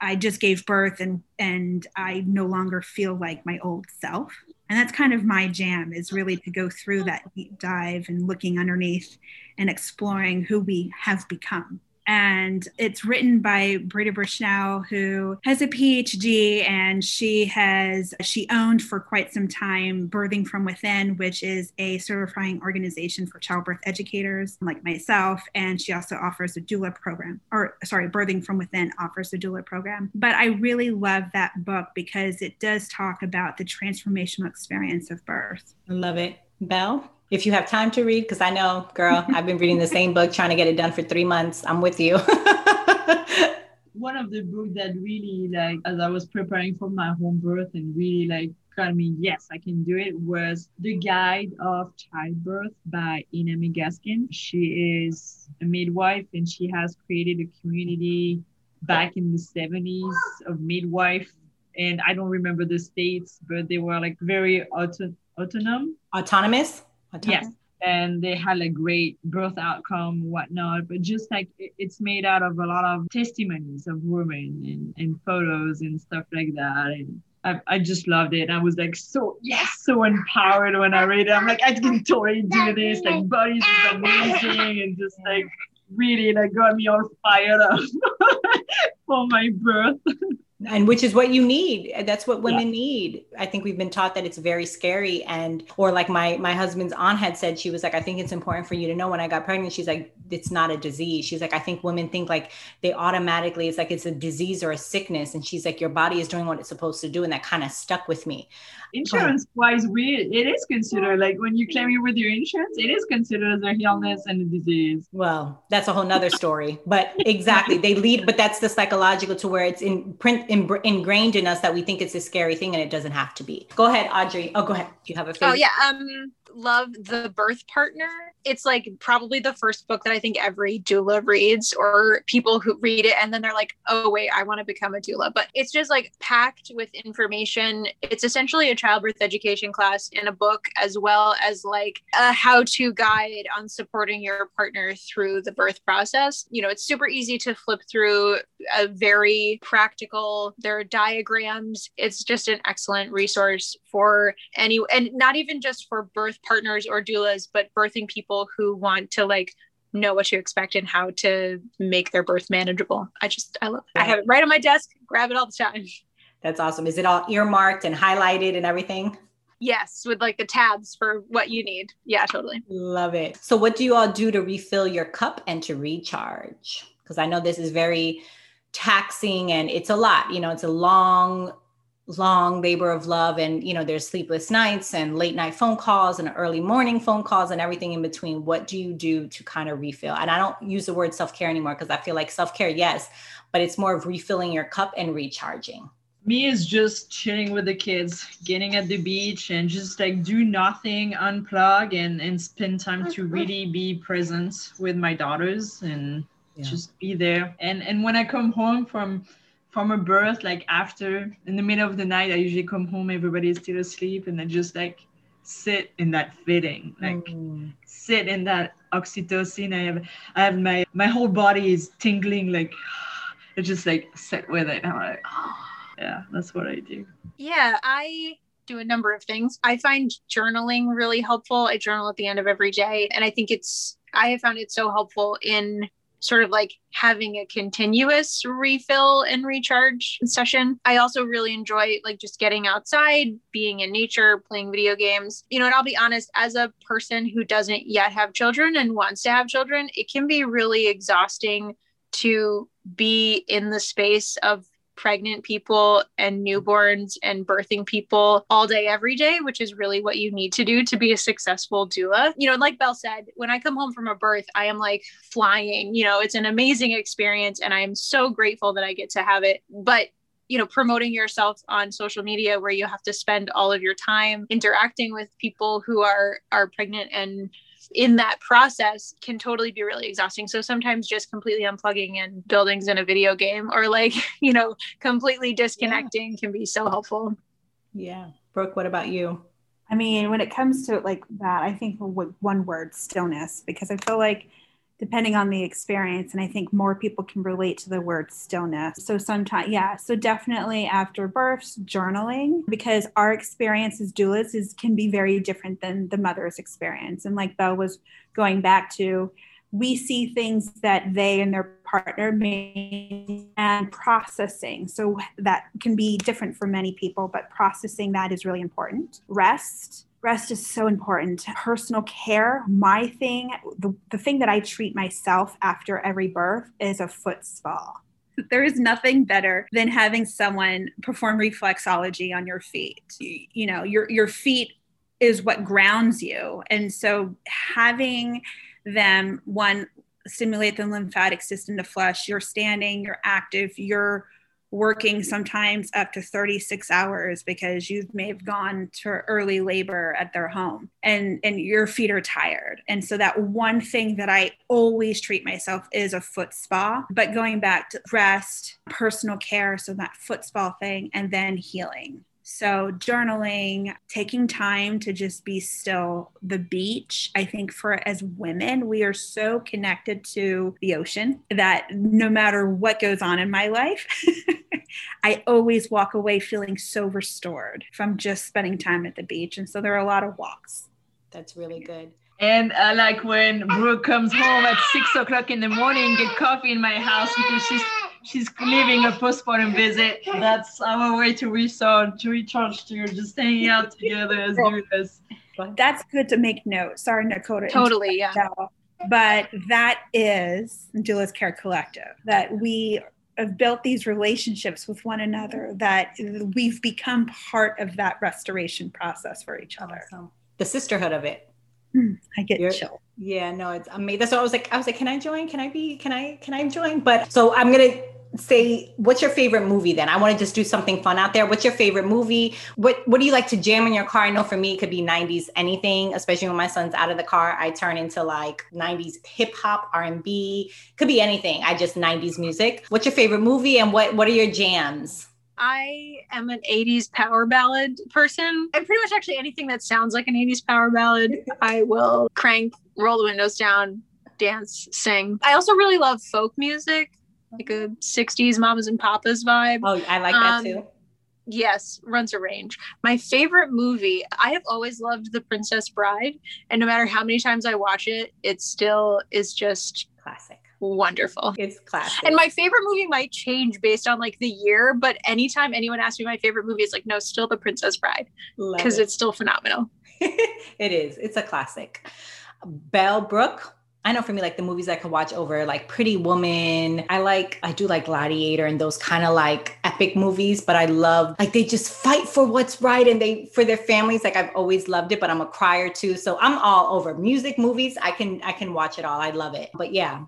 I just gave birth and and I no longer feel like my old self. And that's kind of my jam is really to go through that deep dive and looking underneath and exploring who we have become and it's written by Britta Bushnell, who has a PhD, and she has she owned for quite some time Birthing from Within, which is a certifying organization for childbirth educators like myself, and she also offers a doula program, or sorry, Birthing from Within offers a doula program. But I really love that book because it does talk about the transformational experience of birth. I love it, Belle if you have time to read, because I know, girl, I've been reading the same book, trying to get it done for three months. I'm with you. One of the books that really, like, as I was preparing for my home birth and really, like, got me, yes, I can do it, was The Guide of Childbirth by Ina May Gaskin. She is a midwife and she has created a community back in the 70s of midwife. And I don't remember the states, but they were like very auto- autonomous. Autonomous? Yes. And they had a great birth outcome, whatnot. But just like it, it's made out of a lot of testimonies of women and, and photos and stuff like that. And I, I just loved it. I was like so yes, so empowered when I read it. I'm like, I can totally do this. Like bodies is amazing and just like really like got me all fired up for my birth. and which is what you need. Uh, that's what women yeah. need. I think we've been taught that it's very scary. And or like my my husband's aunt had said she was like i think it's important for you to know when i got pregnant. She's like it's not a disease. She's like i think women think like they automatically it's like it's a disease or a sickness. And she's like your body is doing what it's supposed to do. And that kind of stuck with me. Insurance wise we it is considered like when you claim it with your insurance it is considered as a illness and a disease. Well that's a whole nother story. But exactly they lead but that's the psychological to where it's in print in, ingrained in us that we think it's a scary thing and it doesn't have to be. Go ahead audrey. Oh go ahead. Do you have a favorite? oh yeah um love The Birth Partner. It's like probably the first book that I think every doula reads or people who read it and then they're like, oh, wait, I want to become a doula. But it's just like packed with information. It's essentially a childbirth education class in a book, as well as like a how to guide on supporting your partner through the birth process. You know, it's super easy to flip through a very practical, there are diagrams. It's just an excellent resource for any, and not even just for birth partners or doulas, but birthing people who want to like know what to expect and how to make their birth manageable. I just, I love it. I have it right on my desk, grab it all the time. That's awesome. Is it all earmarked and highlighted and everything? Yes, with like the tabs for what you need. Yeah, totally. Love it. So, what do you all do to refill your cup and to recharge? Because I know this is very taxing and it's a lot. You know, it's a long, long labor of love. And, you know, there's sleepless nights and late night phone calls and early morning phone calls and everything in between. What do you do to kind of refill? And I don't use the word self care anymore because I feel like self care, yes, but it's more of refilling your cup and recharging me is just chilling with the kids getting at the beach and just like do nothing unplug and and spend time to mm-hmm. really be present with my daughters and yeah. just be there and and when i come home from from a birth like after in the middle of the night i usually come home everybody is still asleep and i just like sit in that feeling like mm. sit in that oxytocin i have i have my my whole body is tingling like I just like sit with it i'm like oh yeah, that's what I do. Yeah, I do a number of things. I find journaling really helpful. I journal at the end of every day. And I think it's, I have found it so helpful in sort of like having a continuous refill and recharge session. I also really enjoy like just getting outside, being in nature, playing video games. You know, and I'll be honest, as a person who doesn't yet have children and wants to have children, it can be really exhausting to be in the space of pregnant people and newborns and birthing people all day, every day, which is really what you need to do to be a successful doula. You know, like Belle said, when I come home from a birth, I am like flying. You know, it's an amazing experience and I am so grateful that I get to have it. But you know promoting yourself on social media where you have to spend all of your time interacting with people who are are pregnant and in that process can totally be really exhausting. So sometimes just completely unplugging and buildings in a video game or like, you know, completely disconnecting yeah. can be so helpful. Yeah. Brooke, what about you? I mean, when it comes to like that, I think one word, stillness, because I feel like depending on the experience. And I think more people can relate to the word stillness. So sometimes, yeah, so definitely after births, journaling, because our experience as doulas is can be very different than the mother's experience. And like Belle was going back to, we see things that they and their partner may and processing. So that can be different for many people, but processing that is really important. Rest, rest is so important. Personal care, my thing, the, the thing that I treat myself after every birth is a foot spa. There is nothing better than having someone perform reflexology on your feet. You, you know, your your feet is what grounds you. And so having them one stimulate the lymphatic system to flush, you're standing, you're active, you're working sometimes up to 36 hours because you may have gone to early labor at their home and and your feet are tired. And so that one thing that i always treat myself is a foot spa but going back to rest personal care so that foot spa thing and then healing so, journaling, taking time to just be still, the beach. I think for as women, we are so connected to the ocean that no matter what goes on in my life, I always walk away feeling so restored from just spending time at the beach. And so there are a lot of walks. That's really good. And uh, like when Brooke comes home at six o'clock in the morning, get coffee in my house because she's she's leaving a postpartum visit. That's our way to recharge, to recharge, to just hanging out together as doulas. That's good to make note. Sorry, Dakota. Totally, yeah. But that is Doulas Care Collective. That we have built these relationships with one another. That we've become part of that restoration process for each other. Awesome. The sisterhood of it. I get You're, chill. Yeah, no, it's amazing. That's what I was like. I was like, can I join? Can I be? Can I? Can I join? But so I'm gonna say what's your favorite movie then? I want to just do something fun out there. What's your favorite movie? What what do you like to jam in your car? I know for me it could be 90s anything, especially when my son's out of the car, I turn into like 90s hip hop, R&B, could be anything. I just 90s music. What's your favorite movie and what what are your jams? I am an 80s power ballad person. And pretty much actually anything that sounds like an 80s power ballad, I will crank, roll the windows down, dance, sing. I also really love folk music, like a 60s mamas and papas vibe. Oh, I like that um, too. Yes, runs a range. My favorite movie, I have always loved The Princess Bride. And no matter how many times I watch it, it still is just classic wonderful. It's classic. And my favorite movie might change based on like the year, but anytime anyone asks me my favorite movie, it's like, no, still The Princess Bride because it. it's still phenomenal. it is. It's a classic. Belle Brooke. I know for me, like the movies I could watch over, like Pretty Woman. I like, I do like Gladiator and those kind of like epic movies, but I love like they just fight for what's right and they for their families. Like I've always loved it, but I'm a crier too. So I'm all over music, movies. I can I can watch it all. I love it. But yeah,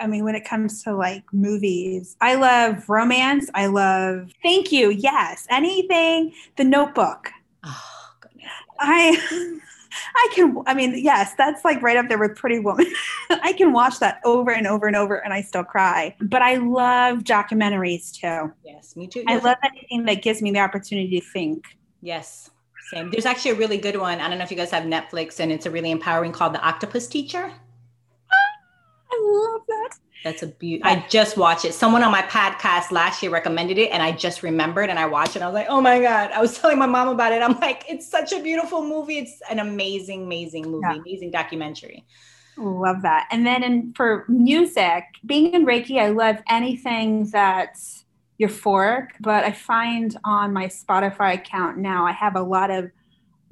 I mean, when it comes to like movies, I love romance. I love, thank you. Yes. Anything, The Notebook. Oh, goodness. I. I can, I mean, yes, that's like right up there with Pretty Woman. I can watch that over and over and over and I still cry. But I love documentaries too. Yes, me too. I love anything that gives me the opportunity to think. Yes, same. There's actually a really good one. I don't know if you guys have Netflix and it's a really empowering called The Octopus Teacher. I love that. That's a beauty. I just watched it. Someone on my podcast last year recommended it, and I just remembered and I watched it. I was like, oh my God. I was telling my mom about it. I'm like, it's such a beautiful movie. It's an amazing, amazing movie, yeah. amazing documentary. Love that. And then in, for music, being in Reiki, I love anything that's euphoric, but I find on my Spotify account now, I have a lot of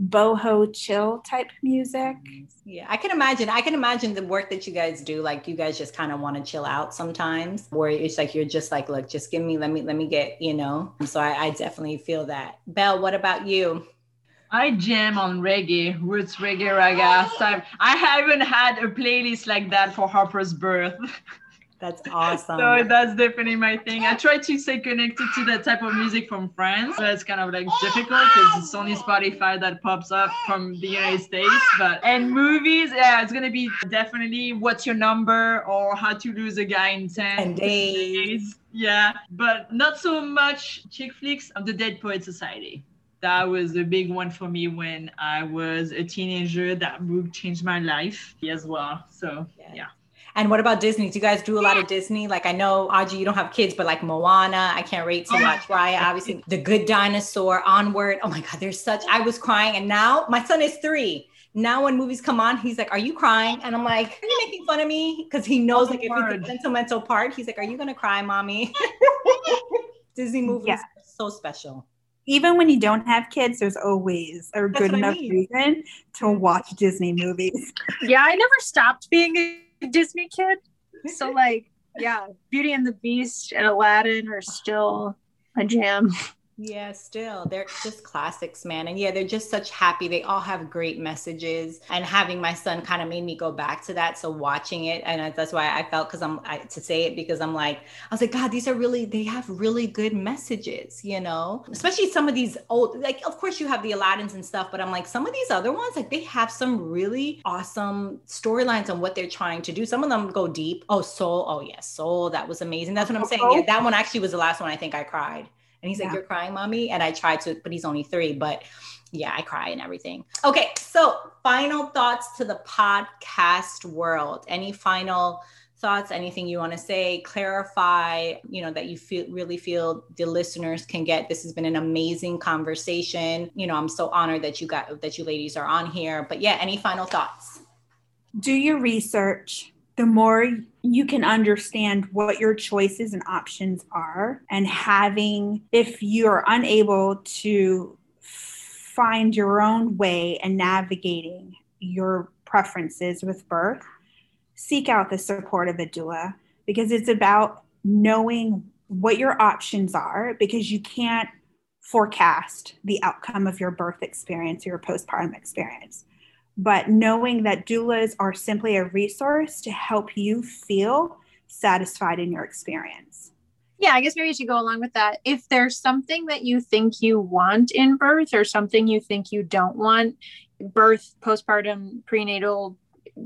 boho chill type music. Yeah, I can imagine. I can imagine the work that you guys do. Like you guys just kind of want to chill out sometimes, where it's like you're just like, look, just give me, let me, let me get, you know. So I, I definitely feel that. Belle, what about you? I jam on reggae, roots reggae ragga. Oh. So I haven't had a playlist like that for Harper's birth. That's awesome. so that's definitely my thing. I try to stay connected to that type of music from France. That's kind of like difficult because it's only Spotify that pops up from the United States. But and movies, yeah, it's gonna be definitely What's Your Number or How to Lose a Guy in 10, days. days. Yeah, but not so much chick flicks of the Dead Poet Society that was a big one for me when I was a teenager. That book changed my life as well. So yeah. yeah. And what about Disney? Do you guys do a lot of Disney? Like I know Audrey, you don't have kids, but like Moana, I can't rate so oh much. Raya, obviously, The Good Dinosaur, Onward. Oh my God, there's such. I was crying, and now my son is three. Now when movies come on, he's like, "Are you crying?" And I'm like, "Are you making fun of me?" Because he knows oh like if it's a sentimental part, he's like, "Are you gonna cry, mommy?" Disney movies yeah. are so special even when you don't have kids, there's always a That's good enough I mean. reason to watch Disney movies. Yeah, I never stopped being a Disney kid. So like, yeah, Beauty and the Beast and Aladdin are still a jam. Yeah, still. They're just classics, man. And yeah, they're just such happy. They all have great messages. And having my son kind of made me go back to that. So watching it, and that's why I felt because I'm I, to say it because I'm like, I was like, God, these are really, they have really good messages, you know? Especially some of these old, like, of course you have the Aladdins and stuff, but I'm like, some of these other ones, like, they have some really awesome storylines on what they're trying to do. Some of them go deep. Oh, Soul. Oh, yes, Soul. That was amazing. That's what I'm oh, saying. Yeah, that one actually was the last one I think I cried. And he's yeah. like, You're crying, mommy. And I tried to, but he's only three. But yeah, I cry and everything. Okay. So, final thoughts to the podcast world. Any final thoughts anything you want to say clarify you know that you feel really feel the listeners can get this has been an amazing conversation you know i'm so honored that you got that you ladies are on here but yeah any final thoughts do your research the more you can understand what your choices and options are and having if you're unable to find your own way and navigating your preferences with birth seek out the support of a doula because it's about knowing what your options are because you can't forecast the outcome of your birth experience or your postpartum experience but knowing that doulas are simply a resource to help you feel satisfied in your experience. Yeah, I guess maybe you should go along with that. If there's something that you think you want in birth or something you think you don't want, birth, postpartum, prenatal,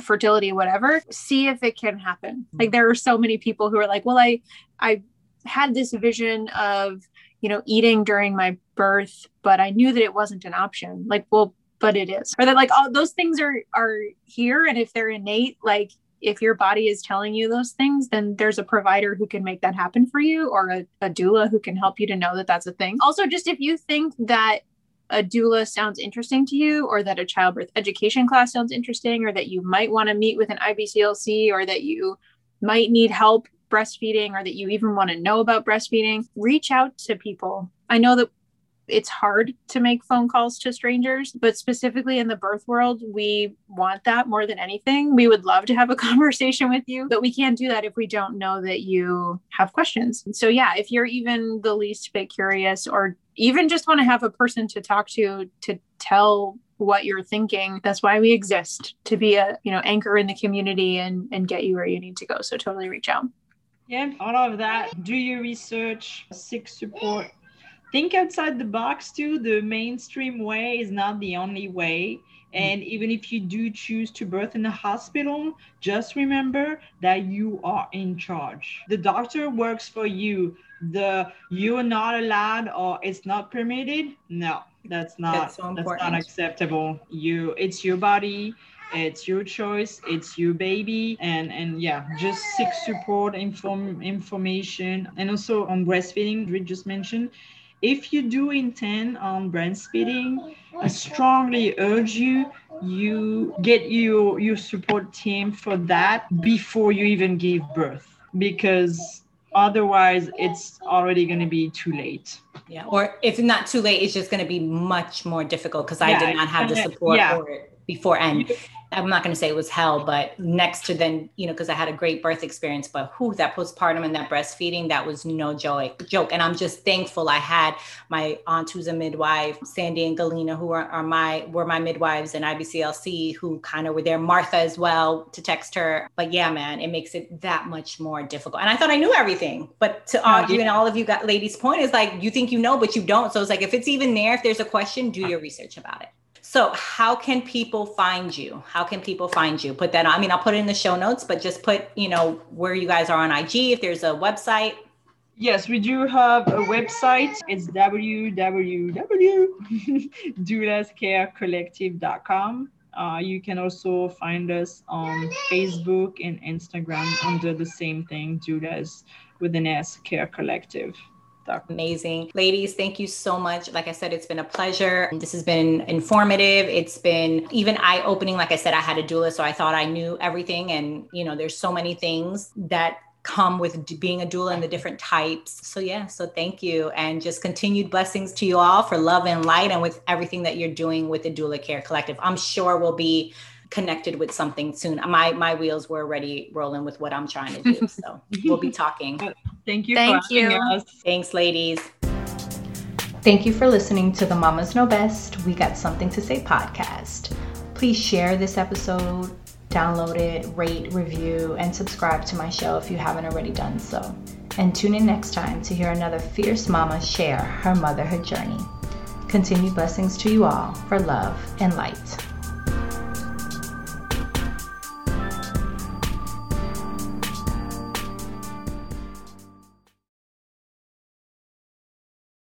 fertility, whatever, see if it can happen. Mm-hmm. Like there are so many people who are like, well, I I had this vision of, you know, eating during my birth, but I knew that it wasn't an option. Like, well, but it is. Or that like all those things are are here. And if they're innate, like if your body is telling you those things, then there's a provider who can make that happen for you or a, a doula who can help you to know that that's a thing. Also, just if you think that a doula sounds interesting to you, or that a childbirth education class sounds interesting, or that you might want to meet with an IBCLC, or that you might need help breastfeeding, or that you even want to know about breastfeeding, reach out to people. I know that it's hard to make phone calls to strangers, but specifically in the birth world, we want that more than anything. We would love to have a conversation with you, but we can't do that if we don't know that you have questions. So, yeah, if you're even the least bit curious or even just want to have a person to talk to to tell what you're thinking that's why we exist to be a you know anchor in the community and and get you where you need to go so totally reach out yeah all of that do your research seek support think outside the box too. The mainstream way is not the only way. Hmm. And even if you do choose to birth in a hospital, just remember that you are in charge. The doctor works for you. The you are not allowed or it's not permitted. No, that's not that's, so that's not acceptable. You it's your body, it's your choice, it's your baby. And and yeah, just seek support, inform information. And also on breastfeeding, we just mentioned if you do intend on breastfeeding, I strongly urge you you get your your support team for that before you even give birth because otherwise it's already going to be too late. Yeah. Or if not too late it's just going to be much more difficult because i did not have the support yeah. for it before and I'm not going to say it was hell, but next to then, you know, because I had a great birth experience, but who that postpartum and that breastfeeding, that was no joy, joke. And I'm just thankful I had my aunt who's a midwife, Sandy and Galena, who are, are my, were my midwives in IBCLC, who kind of were there, Martha as well to text her. But yeah, man, it makes it that much more difficult. And I thought I knew everything, but to uh, you and all of you got ladies' point is like, you think you know, but you don't. So it's like, if it's even there, if there's a question, do your research about it. So, how can people find you? How can people find you? Put that on. I mean, I'll put it in the show notes, but just put, you know, where you guys are on IG, if there's a website. Yes, we do have a website. It's www.doulascarecollective.com. Uh, you can also find us on Facebook and Instagram under the same thing, Doulas with an S Care Collective. Amazing. Ladies, thank you so much. Like I said, it's been a pleasure. This has been informative. It's been even eye opening. Like I said, I had a doula, so I thought I knew everything. And, you know, there's so many things that come with being a doula and the different types. So, yeah, so thank you. And just continued blessings to you all for love and light and with everything that you're doing with the Doula Care Collective. I'm sure we'll be connected with something soon. My my wheels were already rolling with what I'm trying to do. So we'll be talking. Thank you. Thank you. Thanks, ladies. Thank you for listening to the Mamas Know Best. We got something to say podcast. Please share this episode, download it, rate, review, and subscribe to my show if you haven't already done so. And tune in next time to hear another fierce mama share her motherhood journey. Continued blessings to you all for love and light.